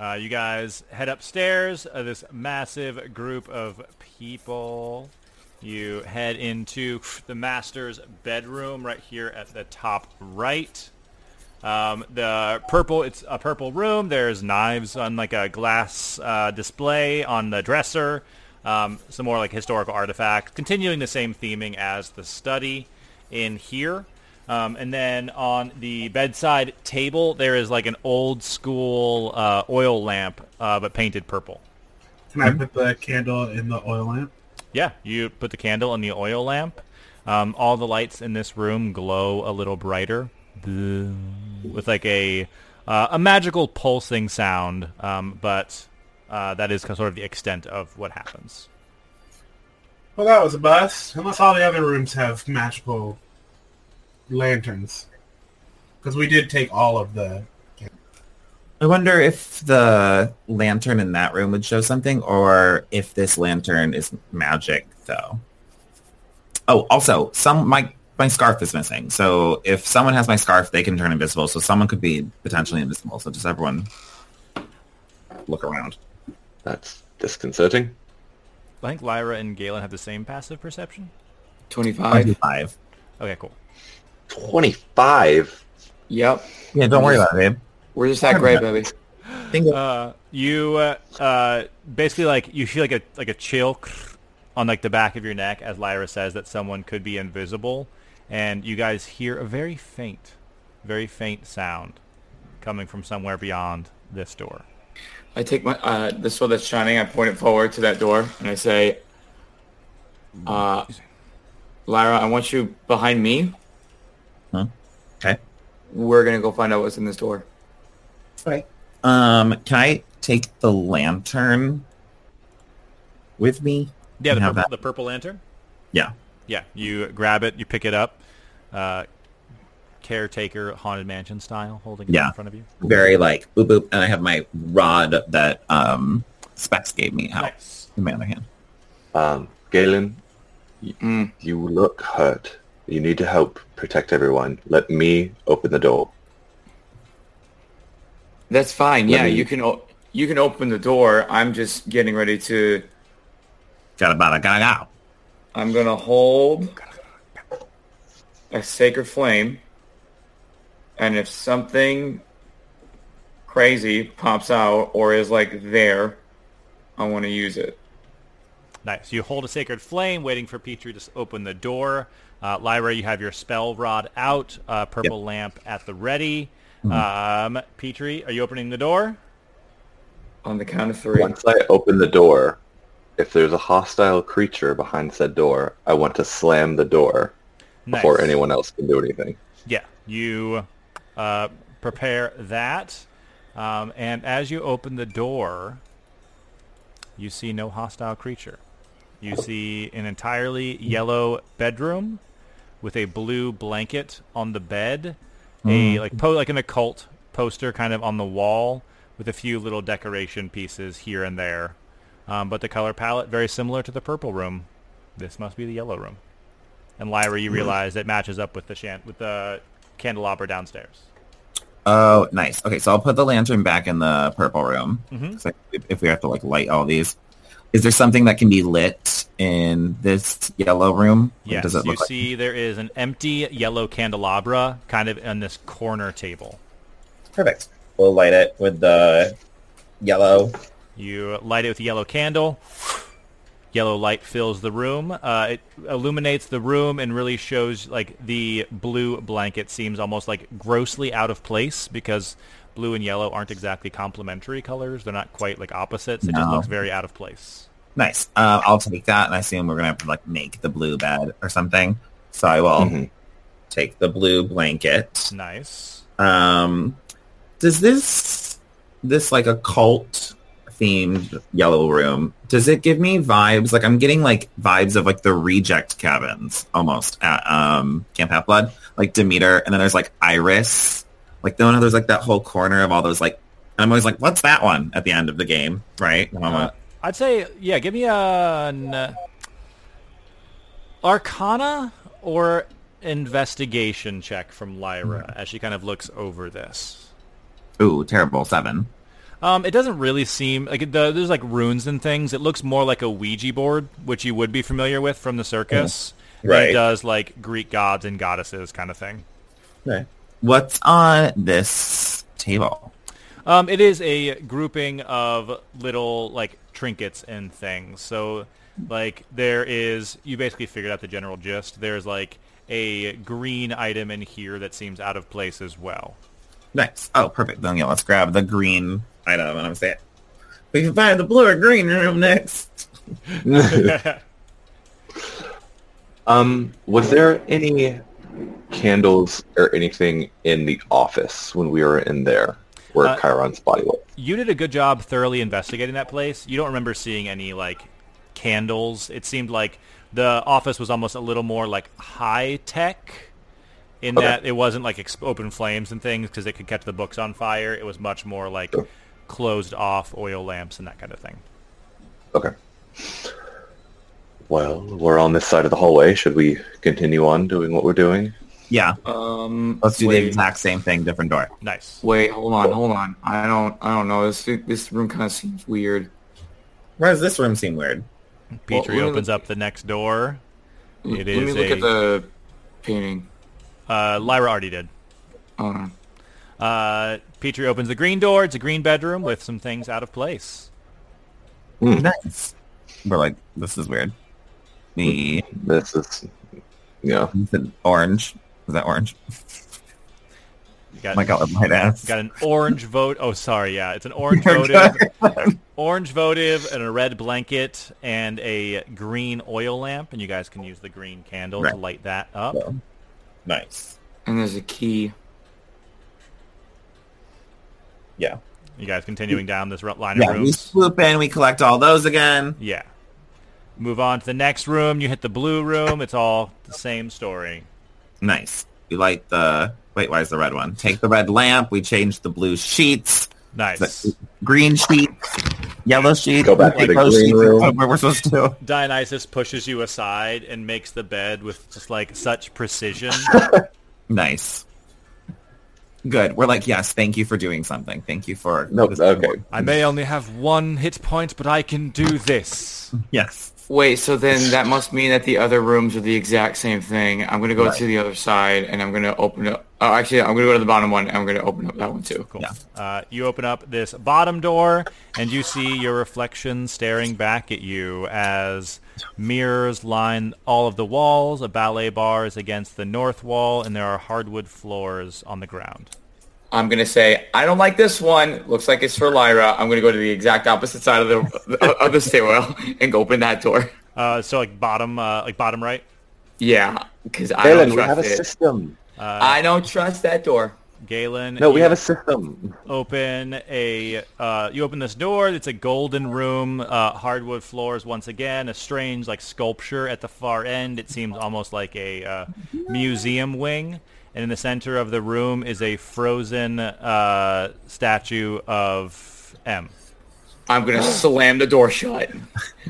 Uh, you guys head upstairs. Uh, this massive group of people. You head into the master's bedroom right here at the top right. Um, the purple, it's a purple room. There's knives on like a glass uh, display on the dresser. Um, some more like historical artifacts, continuing the same theming as the study in here. Um, and then on the bedside table, there is like an old school uh, oil lamp, uh, but painted purple. Can I put the candle in the oil lamp? Yeah, you put the candle in the oil lamp. Um, all the lights in this room glow a little brighter, with like a uh, a magical pulsing sound. Um, but uh, that is sort of the extent of what happens. Well, that was a bust. Unless all the other rooms have magical lanterns. Because we did take all of the... I wonder if the lantern in that room would show something or if this lantern is magic though. Oh, also, some my my scarf is missing. So if someone has my scarf, they can turn invisible. So someone could be potentially invisible. So just everyone look around. That's disconcerting. I think Lyra and Galen have the same passive perception. 25. Five. Okay, cool. 25? Yep. Yeah, don't worry about it, babe. We're just that great, baby. Bingo. Uh, you uh, uh, basically like you feel like a like a chill on like the back of your neck as Lyra says that someone could be invisible, and you guys hear a very faint, very faint sound coming from somewhere beyond this door. I take my uh, the sword that's shining. I point it forward to that door, and I say, uh, "Lyra, I want you behind me. Huh? Okay. We're gonna go find out what's in this door." Right. Um, can I take the lantern with me? Yeah, the purple, the purple lantern. Yeah. Yeah, you grab it, you pick it up, uh, caretaker haunted mansion style, holding it Yeah. in front of you. Very like boop boop, and I have my rod that um Specs gave me out Nice. in my other hand. Um, Galen, Mm. you look hurt. You need to help protect everyone. Let me open the door. That's fine. Let Yeah, me- you can o- you can open the door. I'm just getting ready to. Gotta bada gotta go. I'm gonna hold a sacred flame, and if something crazy pops out or is like there, I want to use it. Nice. You hold a sacred flame, waiting for Petrie to open the door. Uh, Lyra, you have your spell rod out, uh, purple lamp at the ready. Um, Petrie, are you opening the door? On the count of three. Once I open the door, if there's a hostile creature behind said door, I want to slam the door Nice. before anyone else can do anything. Yeah, you uh, prepare that, um, and as you open the door, you see no hostile creature. You see an entirely yellow bedroom with a blue blanket on the bed, a like po- like an occult poster kind of on the wall with a few little decoration pieces here and there. Um, but the color palette very similar to the purple room. This must be the yellow room. And Lyra, you realize it matches up with the shan- with the candelabra downstairs. Oh, nice. Okay, so I'll put the lantern back in the purple room. Mhm. if, if we have to like light all these, is there something that can be lit in this yellow room? Yes, does it you look like see there is an empty yellow candelabra kind of on this corner table. perfect? We'll light it with the yellow. You light it with a yellow candle, yellow light fills the room. Uh, it illuminates the room and really shows like the blue blanket seems almost like grossly out of place because blue and yellow aren't exactly complementary colors. They're not quite like opposites. It just looks very out of place. Nice. Uh, I'll take that, and I assume we're gonna have to like make the blue bed or something. So I will Mhm. take the blue blanket. Nice. Um, does this this like a cult themed yellow room? Does it give me vibes? Like I'm getting like vibes of like the reject cabins almost at um Camp Half Blood, like Demeter, and then there's like Iris. Like the one there's like that whole corner of all those like. And I'm always like, what's that one at the end of the game, right? Uh, like, I'd say, yeah, give me an uh, Arcana or investigation check from Lyra as she kind of looks over this. ooh, terrible seven. Um, it doesn't really seem like it, the, there's like runes and things. It looks more like a Ouija board, which you would be familiar with from the circus. than Right. It does like Greek gods and goddesses kind of thing. Right. What's on this table? Um, it is a grouping of little like trinkets and things. So, like there is, you basically figured out the general gist. There's like a green item in here that seems out of place as well. Nice. Oh, perfect. Then yeah, let's grab the green item and I'm saying we can find the blue or green room next. Um, was there any candles or anything in the office when we were in there where Uh, Chiron's body was? You did a good job thoroughly investigating that place. You don't remember seeing any like candles. It seemed like the office was almost a little more like high tech in Okay. that it wasn't like exp- open flames and things because it could catch the books on fire. It was much more like Sure. closed off oil lamps and that kind of thing. Okay. Well, we're on this side of the hallway. Should we continue on doing what we're doing? Yeah, Um, let's do wait, the exact same thing, different door. Nice. Wait, hold on, hold on. I don't, I don't know. This this room kind of seems weird. Why does this room seem weird? Petrie let me opens look- up the next door. L- It Let me look a- at the painting. Uh, Lyra already did. Hold on. Uh, Petrie opens the green door. It's a green bedroom with some things out of place. Nice. We're like, this is weird. Me. This is, you know, orange. Is that orange? You got, Oh my god, my ass. got an orange vote. Oh, sorry. Yeah, it's an orange votive, orange votive, and a red blanket, and a green oil lamp. And you guys can use the green candle to light that up. nice. And there's a key. Yeah. You guys continuing down this ru- line of Yeah, we swoop in, we collect all those again. Yeah. Move on to the next room. You hit the blue room. It's all the same story. Nice. We light the... Wait, why is the red one? Take the red lamp. We change the blue sheets. Nice. The green sheets. Yellow sheets. Go back to the green sheets room. Where we're supposed to. Dionysus pushes you aside and makes the bed with just like such precision. Nice. Good. We're like, yes, thank you for doing something. Thank you for... no, this- okay. I may only have one hit point, but I can do this. Yes. Wait, so then that must mean that the other rooms are the exact same thing. I'm gonna go Right. to the other side, and I'm gonna open up. Oh, actually, I'm gonna go to the bottom one, and I'm gonna open up that one too. Cool. Yeah. Uh, you open up this bottom door, and you see your reflection staring back at you as mirrors line all of the walls. A ballet bar is against the north wall, and there are hardwood floors on the ground. I'm gonna say I don't like this one. Looks like it's for Lyra. I'm gonna go to the exact opposite side of the of the stairwell and go open that door. Uh, so like bottom, uh, like bottom right. Yeah, because I don't Galen, we have a it. system. I don't trust that door. Galen. No, we have a system. open a. Uh, you open this door. It's a golden room. Uh, hardwood floors once again. A strange like sculpture at the far end. It seems almost like a uh, museum wing. And in the center of the room is a frozen uh, statue of M. I'm gonna slam the door shut.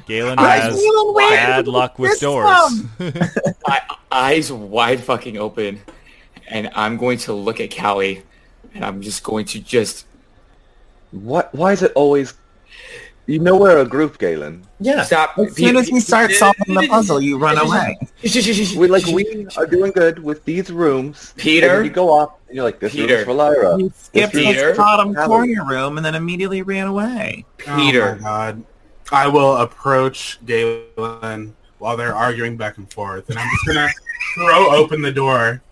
Galen Eyes has wide bad luck with doors. I, eyes wide fucking open, and I'm going to look at Callie, and I'm just going to just What? Why is it always? You know we're a group, Galen. Yeah. stop. As soon as we start solving the puzzle, you run away. We like we are doing good with these rooms. Peter? And you go off and you're like, this Peter. room's for Lyra. You skipped room's Peter? the bottom corner room and then immediately ran away. Peter. Oh my god. I will approach Galen while they're arguing back and forth, and I'm just gonna throw open the door.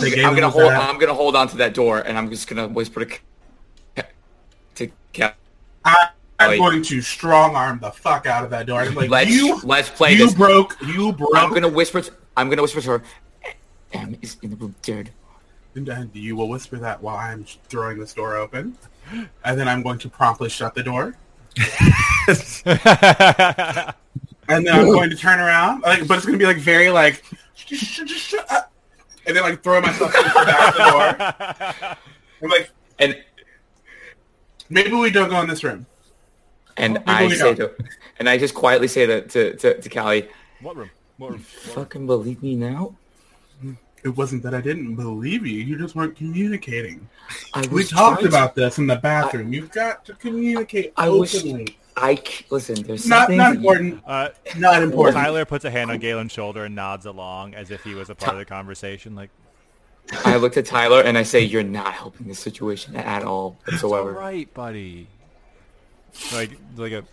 to I'm gonna hold. back. I'm gonna hold on to that door, and I'm just gonna whisper to to Cal. I, I'm Like- going to strong arm the fuck out of that door. I'm like, Let's you, let's play you this. broke, you broke. I'm gonna whisper. To, I'm gonna whisper to her. Em is in the room, dead. And then you will whisper that while I'm throwing this door open, and then I'm going to promptly shut the door, and then I'm going to turn around, like, but it's going to be like very like, just, just, just shut up. and then like throw myself into the back the door. I'm like, And maybe we don't go in this room. And I say to, and I just quietly say to to to, to Callie, what room? What room? "Fucking believe me now." It wasn't that I didn't believe you; you just weren't communicating. I We talked to- about this in the bathroom. You've got to communicate I was- openly. I c- listen. There's Not not important. Uh, Not important. Tyler puts a hand on Galen's shoulder and nods along as if he was a part of the conversation. Like, I look at Tyler and I say, "You're not helping this situation at all it's all whatsoever." right, buddy. Like, like a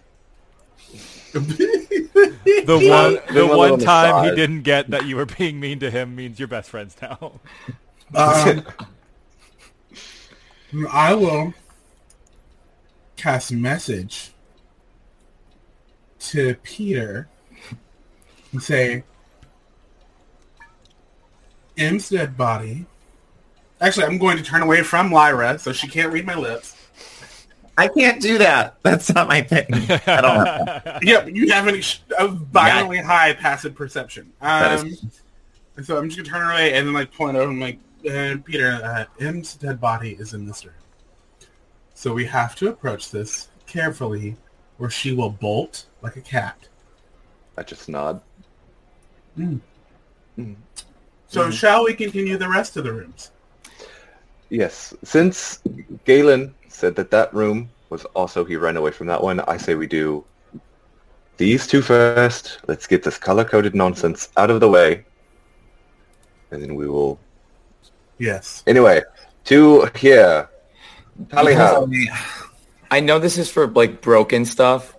the one the one time he didn't get that you were being mean to him means you're best friends now. Um, I will cast a message to Petrie and say, M's dead body. Actually, I'm going to turn away from Lyra so she can't read my lips. I can't do that. That's not my thing. I don't know. Yep, you have an ex- a violently high passive perception. Um, is- and so I'm just gonna turn away and then like point over and like, uh, Petrie, uh, M's dead body is in this room. So we have to approach this carefully, or she will bolt like a cat. I just nod. So shall we continue the rest of the rooms? Yes, since Galen said that that room was also he ran away from that one, I say we do these two first. Let's get this color-coded nonsense out of the way, and then we will. Yes. Anyway, to here, Tally. I know this is for like broken stuff.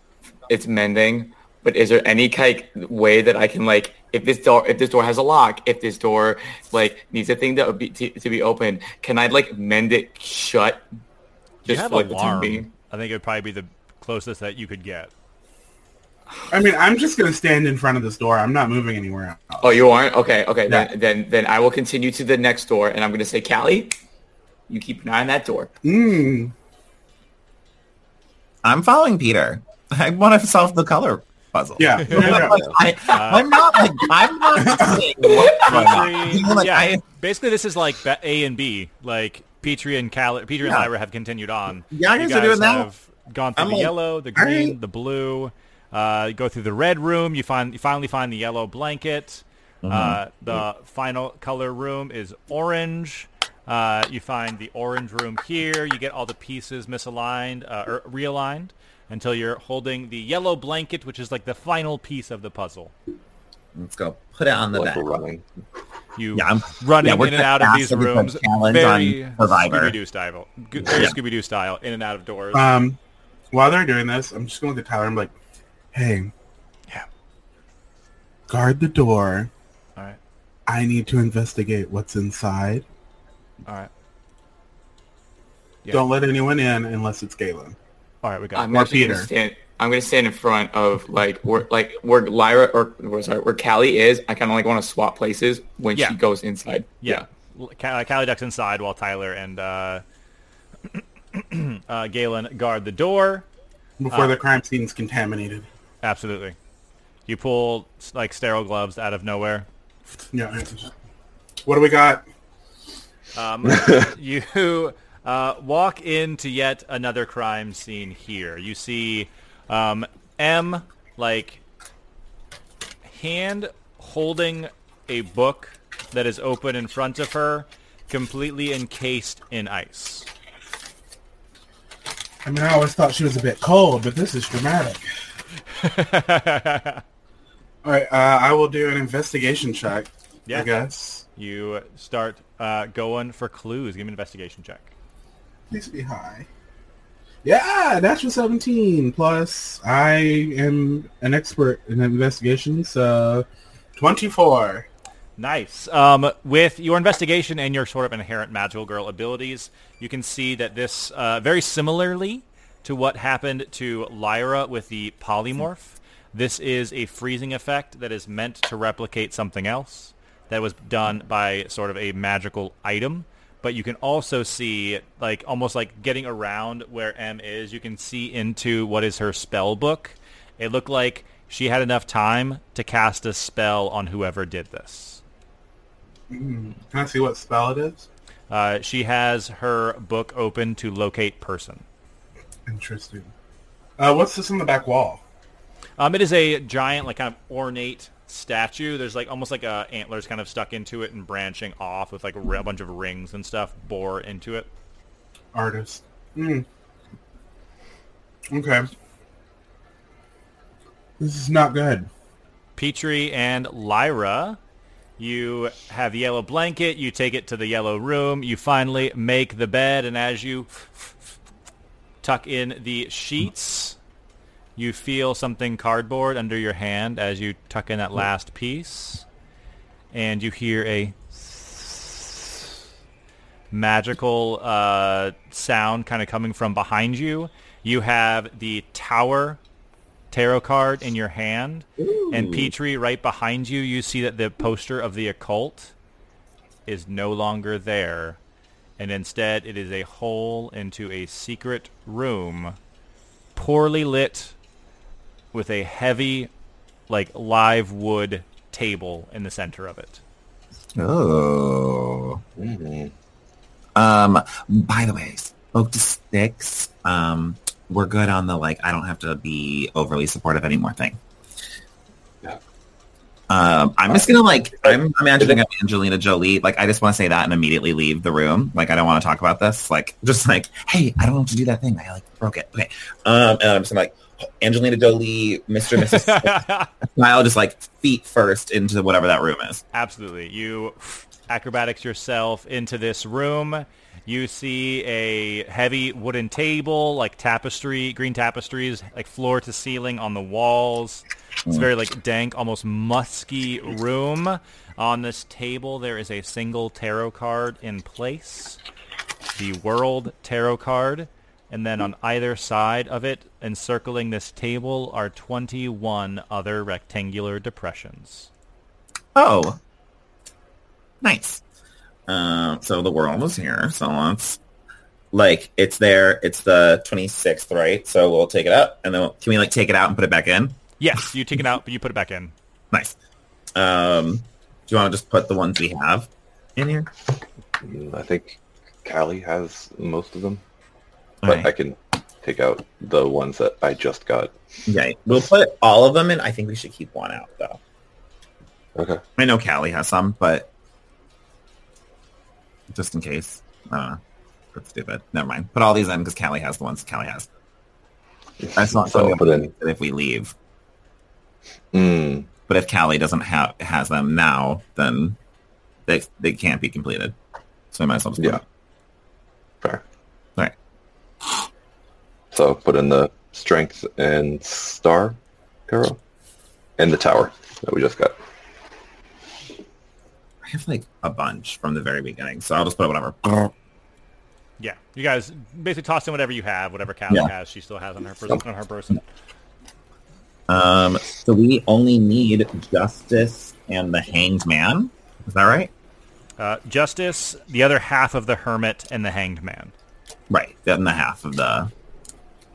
It's mending, but is there any kind way that I can like if this door if this door has a lock, if this door like needs a thing to be to, to be open, can I like mend it shut? You Just have for, like the time alarm. being. I think it would probably be the closest that you could get. I mean, I'm just gonna stand in front of this door. I'm not moving anywhere else. Oh, you aren't? Okay, okay. Yeah. Then, then then I will continue to the next door, and I'm going to say, Callie, you keep an eye on that door. Mm. I'm following Petrie. I want to solve the color puzzle. Yeah. No, no, no. I, I'm not like I'm not saying what's going on. You like, yeah, I, basically this is like A and B. Like Petrie and Cal- Petrie and Lyra have continued on. Yeah, you guys are doing that. have gone through I'm the like, yellow, the green, right. the blue. Uh, you go through the red room. You find you finally find the yellow blanket. Mm-hmm. Uh, the final color room is orange. Uh, you find the orange room here. You get all the pieces misaligned uh, or realigned until you're holding the yellow blanket, which is like the final piece of the puzzle. let's go put it on the Like back. We're running. You Yeah, I'm- running yeah, we're in and out of these fast with the rooms, very on Survivor. Scooby-Doo style, very Yeah. Scooby-Doo style, in and out of doors. Um, while they're doing this, I'm just going to Tyler. I'm like, hey, Yeah. guard the door. all right, I need to investigate what's inside. all right, Yeah. Don't let anyone in unless it's Galen. all right. We got. I'm Or Petrie. stand. I'm gonna stand in front of like where like where Lyra or where, sorry where Callie is. I kind of like want to swap places when Yeah. she goes inside. Yeah, L- Ca- uh, Callie ducks inside while Tyler and uh, uh, Galen guard the door. Before Uh, the crime scene's contaminated. Absolutely. You pull like sterile gloves out of nowhere. Yeah. What do we got? Um, you uh, walk into yet another crime scene here. You see um, M like hand holding a book that is open in front of her, completely encased in ice. I mean, I always thought she was a bit cold, but this is dramatic. All right, uh, I will do an investigation check. Yeah. I guess. You start uh, going for clues. Give me an investigation check. Please be high. Yeah, natural 17 plus I am an expert in investigations, so 24. Nice. Um, with your investigation and your sort of inherent magical girl abilities, you can see that this, uh, very similarly to what happened to Lyra with the polymorph, this is a freezing effect that is meant to replicate something else that was done by sort of a magical item. But you can also see, like, almost like getting around where M is, you can see into what is her spell book. It looked like she had enough time to cast a spell on whoever did this. Can I see what spell it is? Uh, she has her book open to locate person. Interesting. Uh, what's this on the back wall? Um, it is a giant, like kind of ornate statue. There's like almost like a antlers kind of stuck into it and branching off with like a, r- a bunch of rings and stuff bore into it. Artist. Hmm. Okay. This is not good. Petrie and Lyra, you have the yellow blanket. You take it to the yellow room. You finally make the bed, and as you tuck in the sheets, you feel something cardboard under your hand as you tuck in that last piece, and you hear a magical uh, sound kind of coming from behind you. You have the tower tarot card in your hand, and Petrie right behind you. You see that the poster of the occult is no longer there, and instead it is a hole into a secret room, poorly lit, with a heavy, like live wood table in the center of it. Oh. Mhm. Um, by the way, spoke to Styx. Um, we're good on the like I don't have to be overly supportive anymore thing. Yeah. Um, I'm just gonna like I'm imagining I'm Angelina Jolie. Like I just want to say that and immediately leave the room. Like I don't want to talk about this. Like just like hey, I don't want to do that thing. I like broke it. Okay. Um, and I'm just like Angelina Jolie, Mr. and Mrs. Smith, just like feet first into whatever that room is. Absolutely. You acrobatics yourself into this room. You see a heavy wooden table, like tapestry, green tapestries, like floor to ceiling on the walls. It's a very like dank, almost musky room. On this table, there is a single tarot card in place, the World Tarot card, and then on either side of it, encircling this table, are 21 other rectangular depressions. Oh, nice. Um, so the world is here. So let's like it's there. It's the twenty sixth, right? So we'll take it out, and then can we like take it out and put it back in? Yes, you take it out, but you put it back in. Nice. Um, do you want to just put the ones we have in here? I think Callie has most of them, but. I can take out the ones that I just got. Okay, we'll put all of them in. I think we should keep one out though. Okay. I know Callie has some, but just in case. I don't know. That's stupid. Never mind. Put all these in because Callie has the ones Callie has. That's not So put in. if we leave. Mm, But if Callie doesn't have has them now, then they they can't be completed. So I might as well just Yeah. fair. All right. So put in the strength and star arrow and the tower that we just got. I have like a bunch from the very beginning, so I'll just put whatever. Yeah, you guys basically toss in whatever you have, whatever Callie Yeah. has, she still has on her person. On her person. Um, so we only need Justice and the Hanged Man. Is that right? Uh, Justice, the other half of the Hermit, and the Hanged Man. Right. Then the half of the.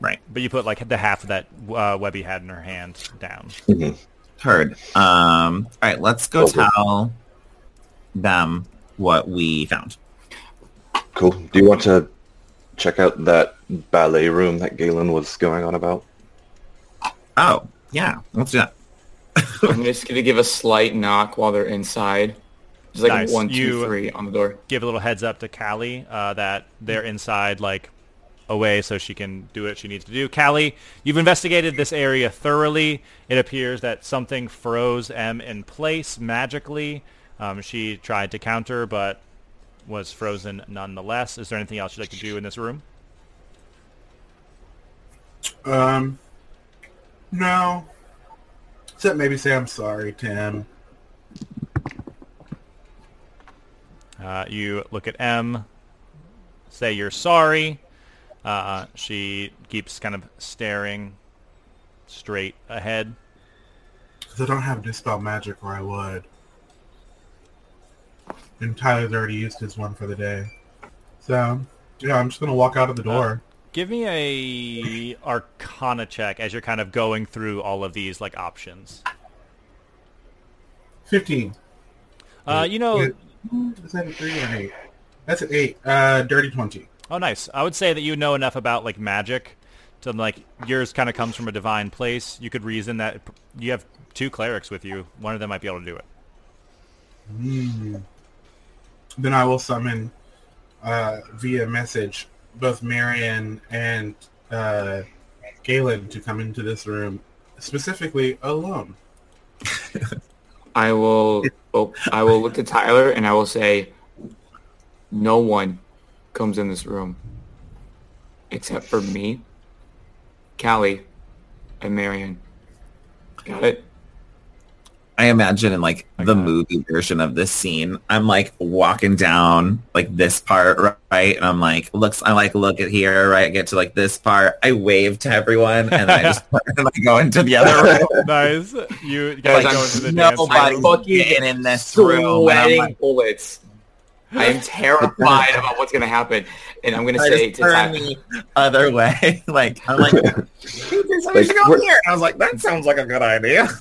Right. But you put like the half of that uh, Webby had in her hand down. Mhm. Heard. Um. All right. Let's go Okay. tell them what we found. Cool. Do you want to check out that ballet room that Galen was going on about? Oh, yeah. Let's do that. I'm just gonna give a slight knock while they're inside. Just like Nice. a one, two, You- three on the door. Give a little heads up to Callie uh, that they're inside, like away, so she can do what she needs to do. Callie, you've investigated this area thoroughly. It appears that something froze M in place magically. Um, she tried to counter, but was frozen nonetheless. Is there anything else you'd like to do in this room? Um, no. Except maybe say I'm sorry, Tim. Uh, you look at M, say you're sorry. Uh, she keeps kind of staring straight ahead. Because I don't have Dispel Magic or I would. And Tyler's already used his one for the day. So, yeah, I'm just going to walk out of the door. Give me a Arcana check as you're kind of going through all of these like options. 15. Uh, you know, Is that a 3 or an 8? That's an 8. Uh, dirty 20. Oh nice. I would say that you know enough about like magic to like yours kind of comes from a divine place. You could reason that you have two clerics with you. One of them might be able to do it. Then I will summon uh, via message both Marion and uh, Galen to come into this room, specifically alone. I will. Oh, I will look to Tyler and I will say, no one comes in this room except for me, Callie, and Marion. Got it? I imagine in like the movie version of this scene, I'm like walking down like this part, right? And I'm like, looks, I like look at here, right? I get to like this part. I wave to everyone and I just and I go into the other room. nice. You guys I'm go into the dance Nobody room. fucking getting in this room. Sweating like, bullets. I am terrified about what's going to happen. And I'm going to say just to turn Tyler, the other way. like I'm like, "Hey, somebody should go we're- here. I was like, that sounds like a good idea.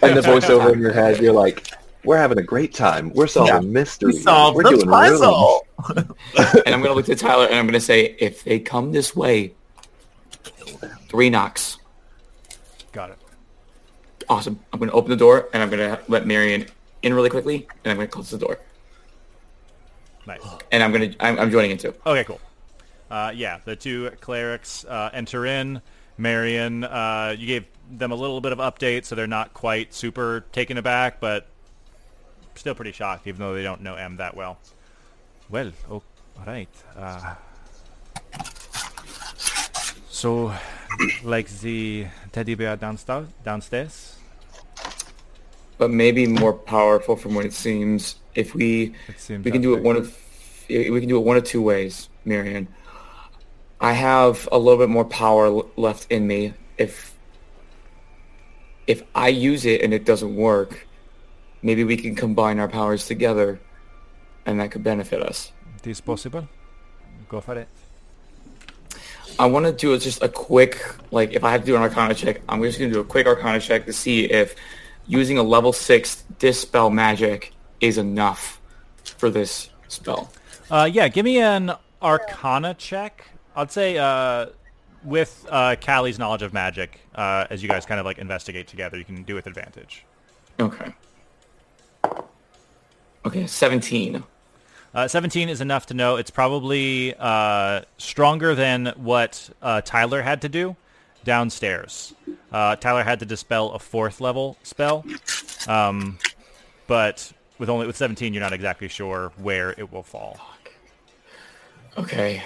And the voiceover in your head, you're like, we're having a great time. We're solving Yeah. mysteries. We solved we're the doing puzzle. and I'm going to look to Tyler and I'm going to say, if they come this way, three knocks. Got it. Awesome. I'm going to open the door and I'm going to let Marion in really quickly and I'm going to close the door. Nice. And I'm going to, I'm, I'm joining in too. Okay, cool. Uh, yeah, the two clerics uh, enter in. Marion, uh, you gave them a little bit of update, so they're not quite super taken aback, but still pretty shocked, even though they don't know M that well. Well, oh, all right. Uh, so, like the teddy bear downstairs, downstairs, But maybe more powerful from what it seems. If we, we can do it one of, we can do it one of two ways, Marion. I have a little bit more power left in me. If, if I use it and it doesn't work, maybe we can combine our powers together and that could benefit us. It is possible. Go for it. I want to do just a quick, like, if I have to do an Arcana check, I'm just going to do a quick Arcana check to see if using a level 6 Dispel Magic is enough for this spell. Uh, yeah, give me an Arcana check. I'd say uh, with uh, Callie's knowledge of magic, uh, as you guys kind of like investigate together, you can do with advantage. Okay. Okay, 17. Uh, 17 is enough to know it's probably uh, stronger than what uh, Tyler had to do downstairs. Uh, Tyler had to dispel a fourth level spell, um, but with only with 17, you're not exactly sure where it will fall. Okay.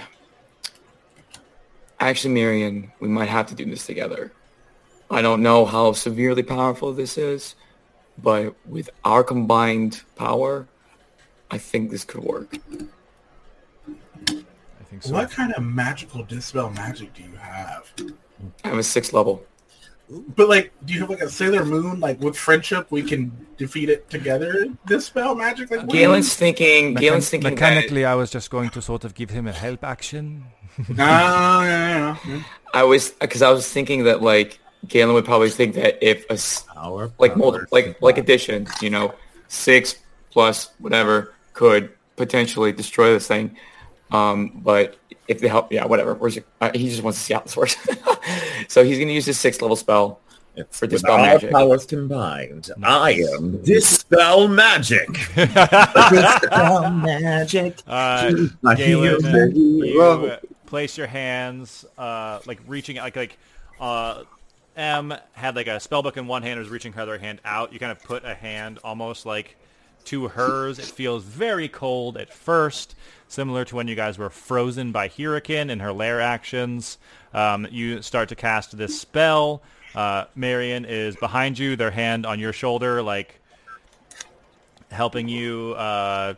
Actually, Marion, we might have to do this together. I don't know how severely powerful this is, but with our combined power, I think this could work. I think so. What kind of magical dispel magic do you have? I have a sixth level. But like, do you have like a Sailor Moon? Like with friendship, we can defeat it together. Dispel magic. Like what do you- Galen's thinking. Galen's thinking. Mechanically, I was just going to sort of give him a help action. Ah, yeah, yeah, yeah. I was because I was thinking that like Galen would probably think that if a Power, like power, multi- like like addition, you know, six plus whatever could potentially destroy this thing. Um, but if they help, yeah, whatever. Where's your, uh, he just wants to see how this works. so he's gonna use his sixth level spell. It's For with Dispel all Magic. powers combined. I am Dispel Magic. Dispel Magic. Uh, Galen, you uh, place your hands, uh, like reaching, like like uh, M had like a spell book in one hand, was reaching her other hand out. You kind of put a hand almost like to hers. It feels very cold at first, similar to when you guys were frozen by Hurricane in her lair actions. Um, you start to cast this spell. Uh, Marion is behind you, their hand on your shoulder, like helping you, uh,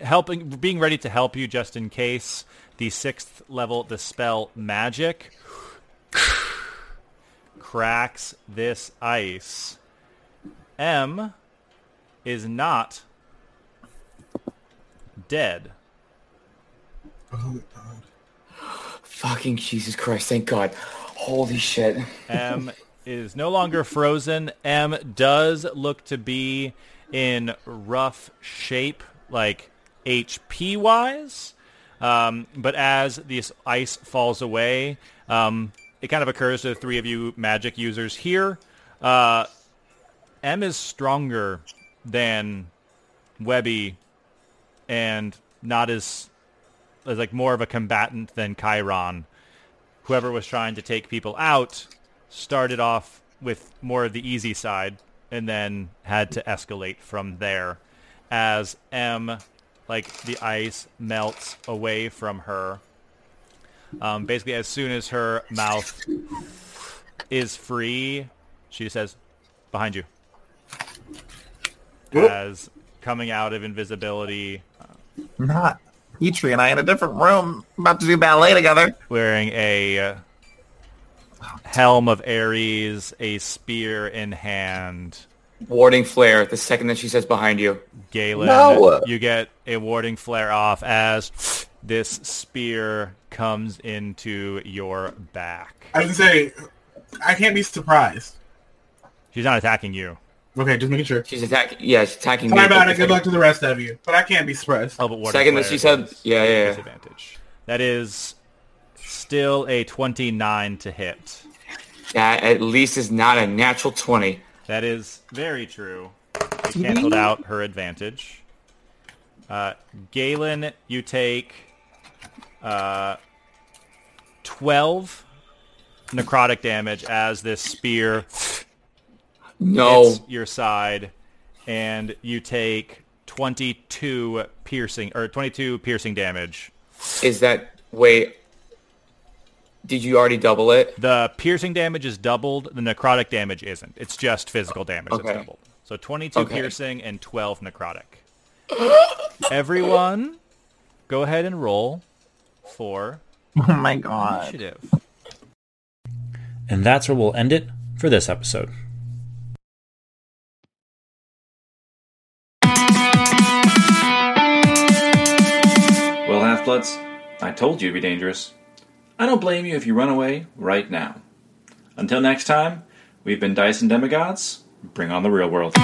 helping, being ready to help you just in case. The sixth level, Dispel Magic, cracks this ice. M is not dead. Oh my god. Fucking Jesus Christ! Thank God. Holy shit. M is no longer frozen. M does look to be in rough shape, like HP wise. Um, but as this ice falls away, um, it kind of occurs to the three of you magic users here. Uh, M is stronger than Webby and not as, as like more of a combatant than Chiron whoever was trying to take people out started off with more of the easy side and then had to escalate from there as M, like the ice melts away from her. Um, basically, as soon as her mouth is free, she says, behind you. Whoop. As coming out of invisibility, Not Petrie and I in a different room, about to do ballet together. wearing a uh, helm of Ares, a spear in hand. Warding flare the second that she says behind you. Galen, No. you get a warding flare off as this spear comes into your back. I was gonna say, I can't be surprised. She's not attacking you. Okay, just making sure. She's attacking. Yeah, she's attacking me. Sorry about it. Good luck to the rest of you. But I can't be surprised. Oh, but warding Second that she said, is yeah, yeah, yeah. disadvantage. That is still a 29 to hit. That at least is not a natural twenty. That is very true. It canceled out her advantage. Uh, Galen, you take uh, 12 necrotic damage as this spear No. hits your side, and you take 22 piercing or 22 piercing damage. Is that wait? Did you already double it? The piercing damage is doubled. The necrotic damage isn't. It's just physical damage Okay. that's doubled. So 22 Okay. piercing and 12 necrotic. Everyone, go ahead and roll for Oh my god. initiative. And that's where we'll end it for this episode. I told you to be dangerous. I don't blame you if you run away right now. Until next time, we've been Dyson Demigods. Bring on the real world.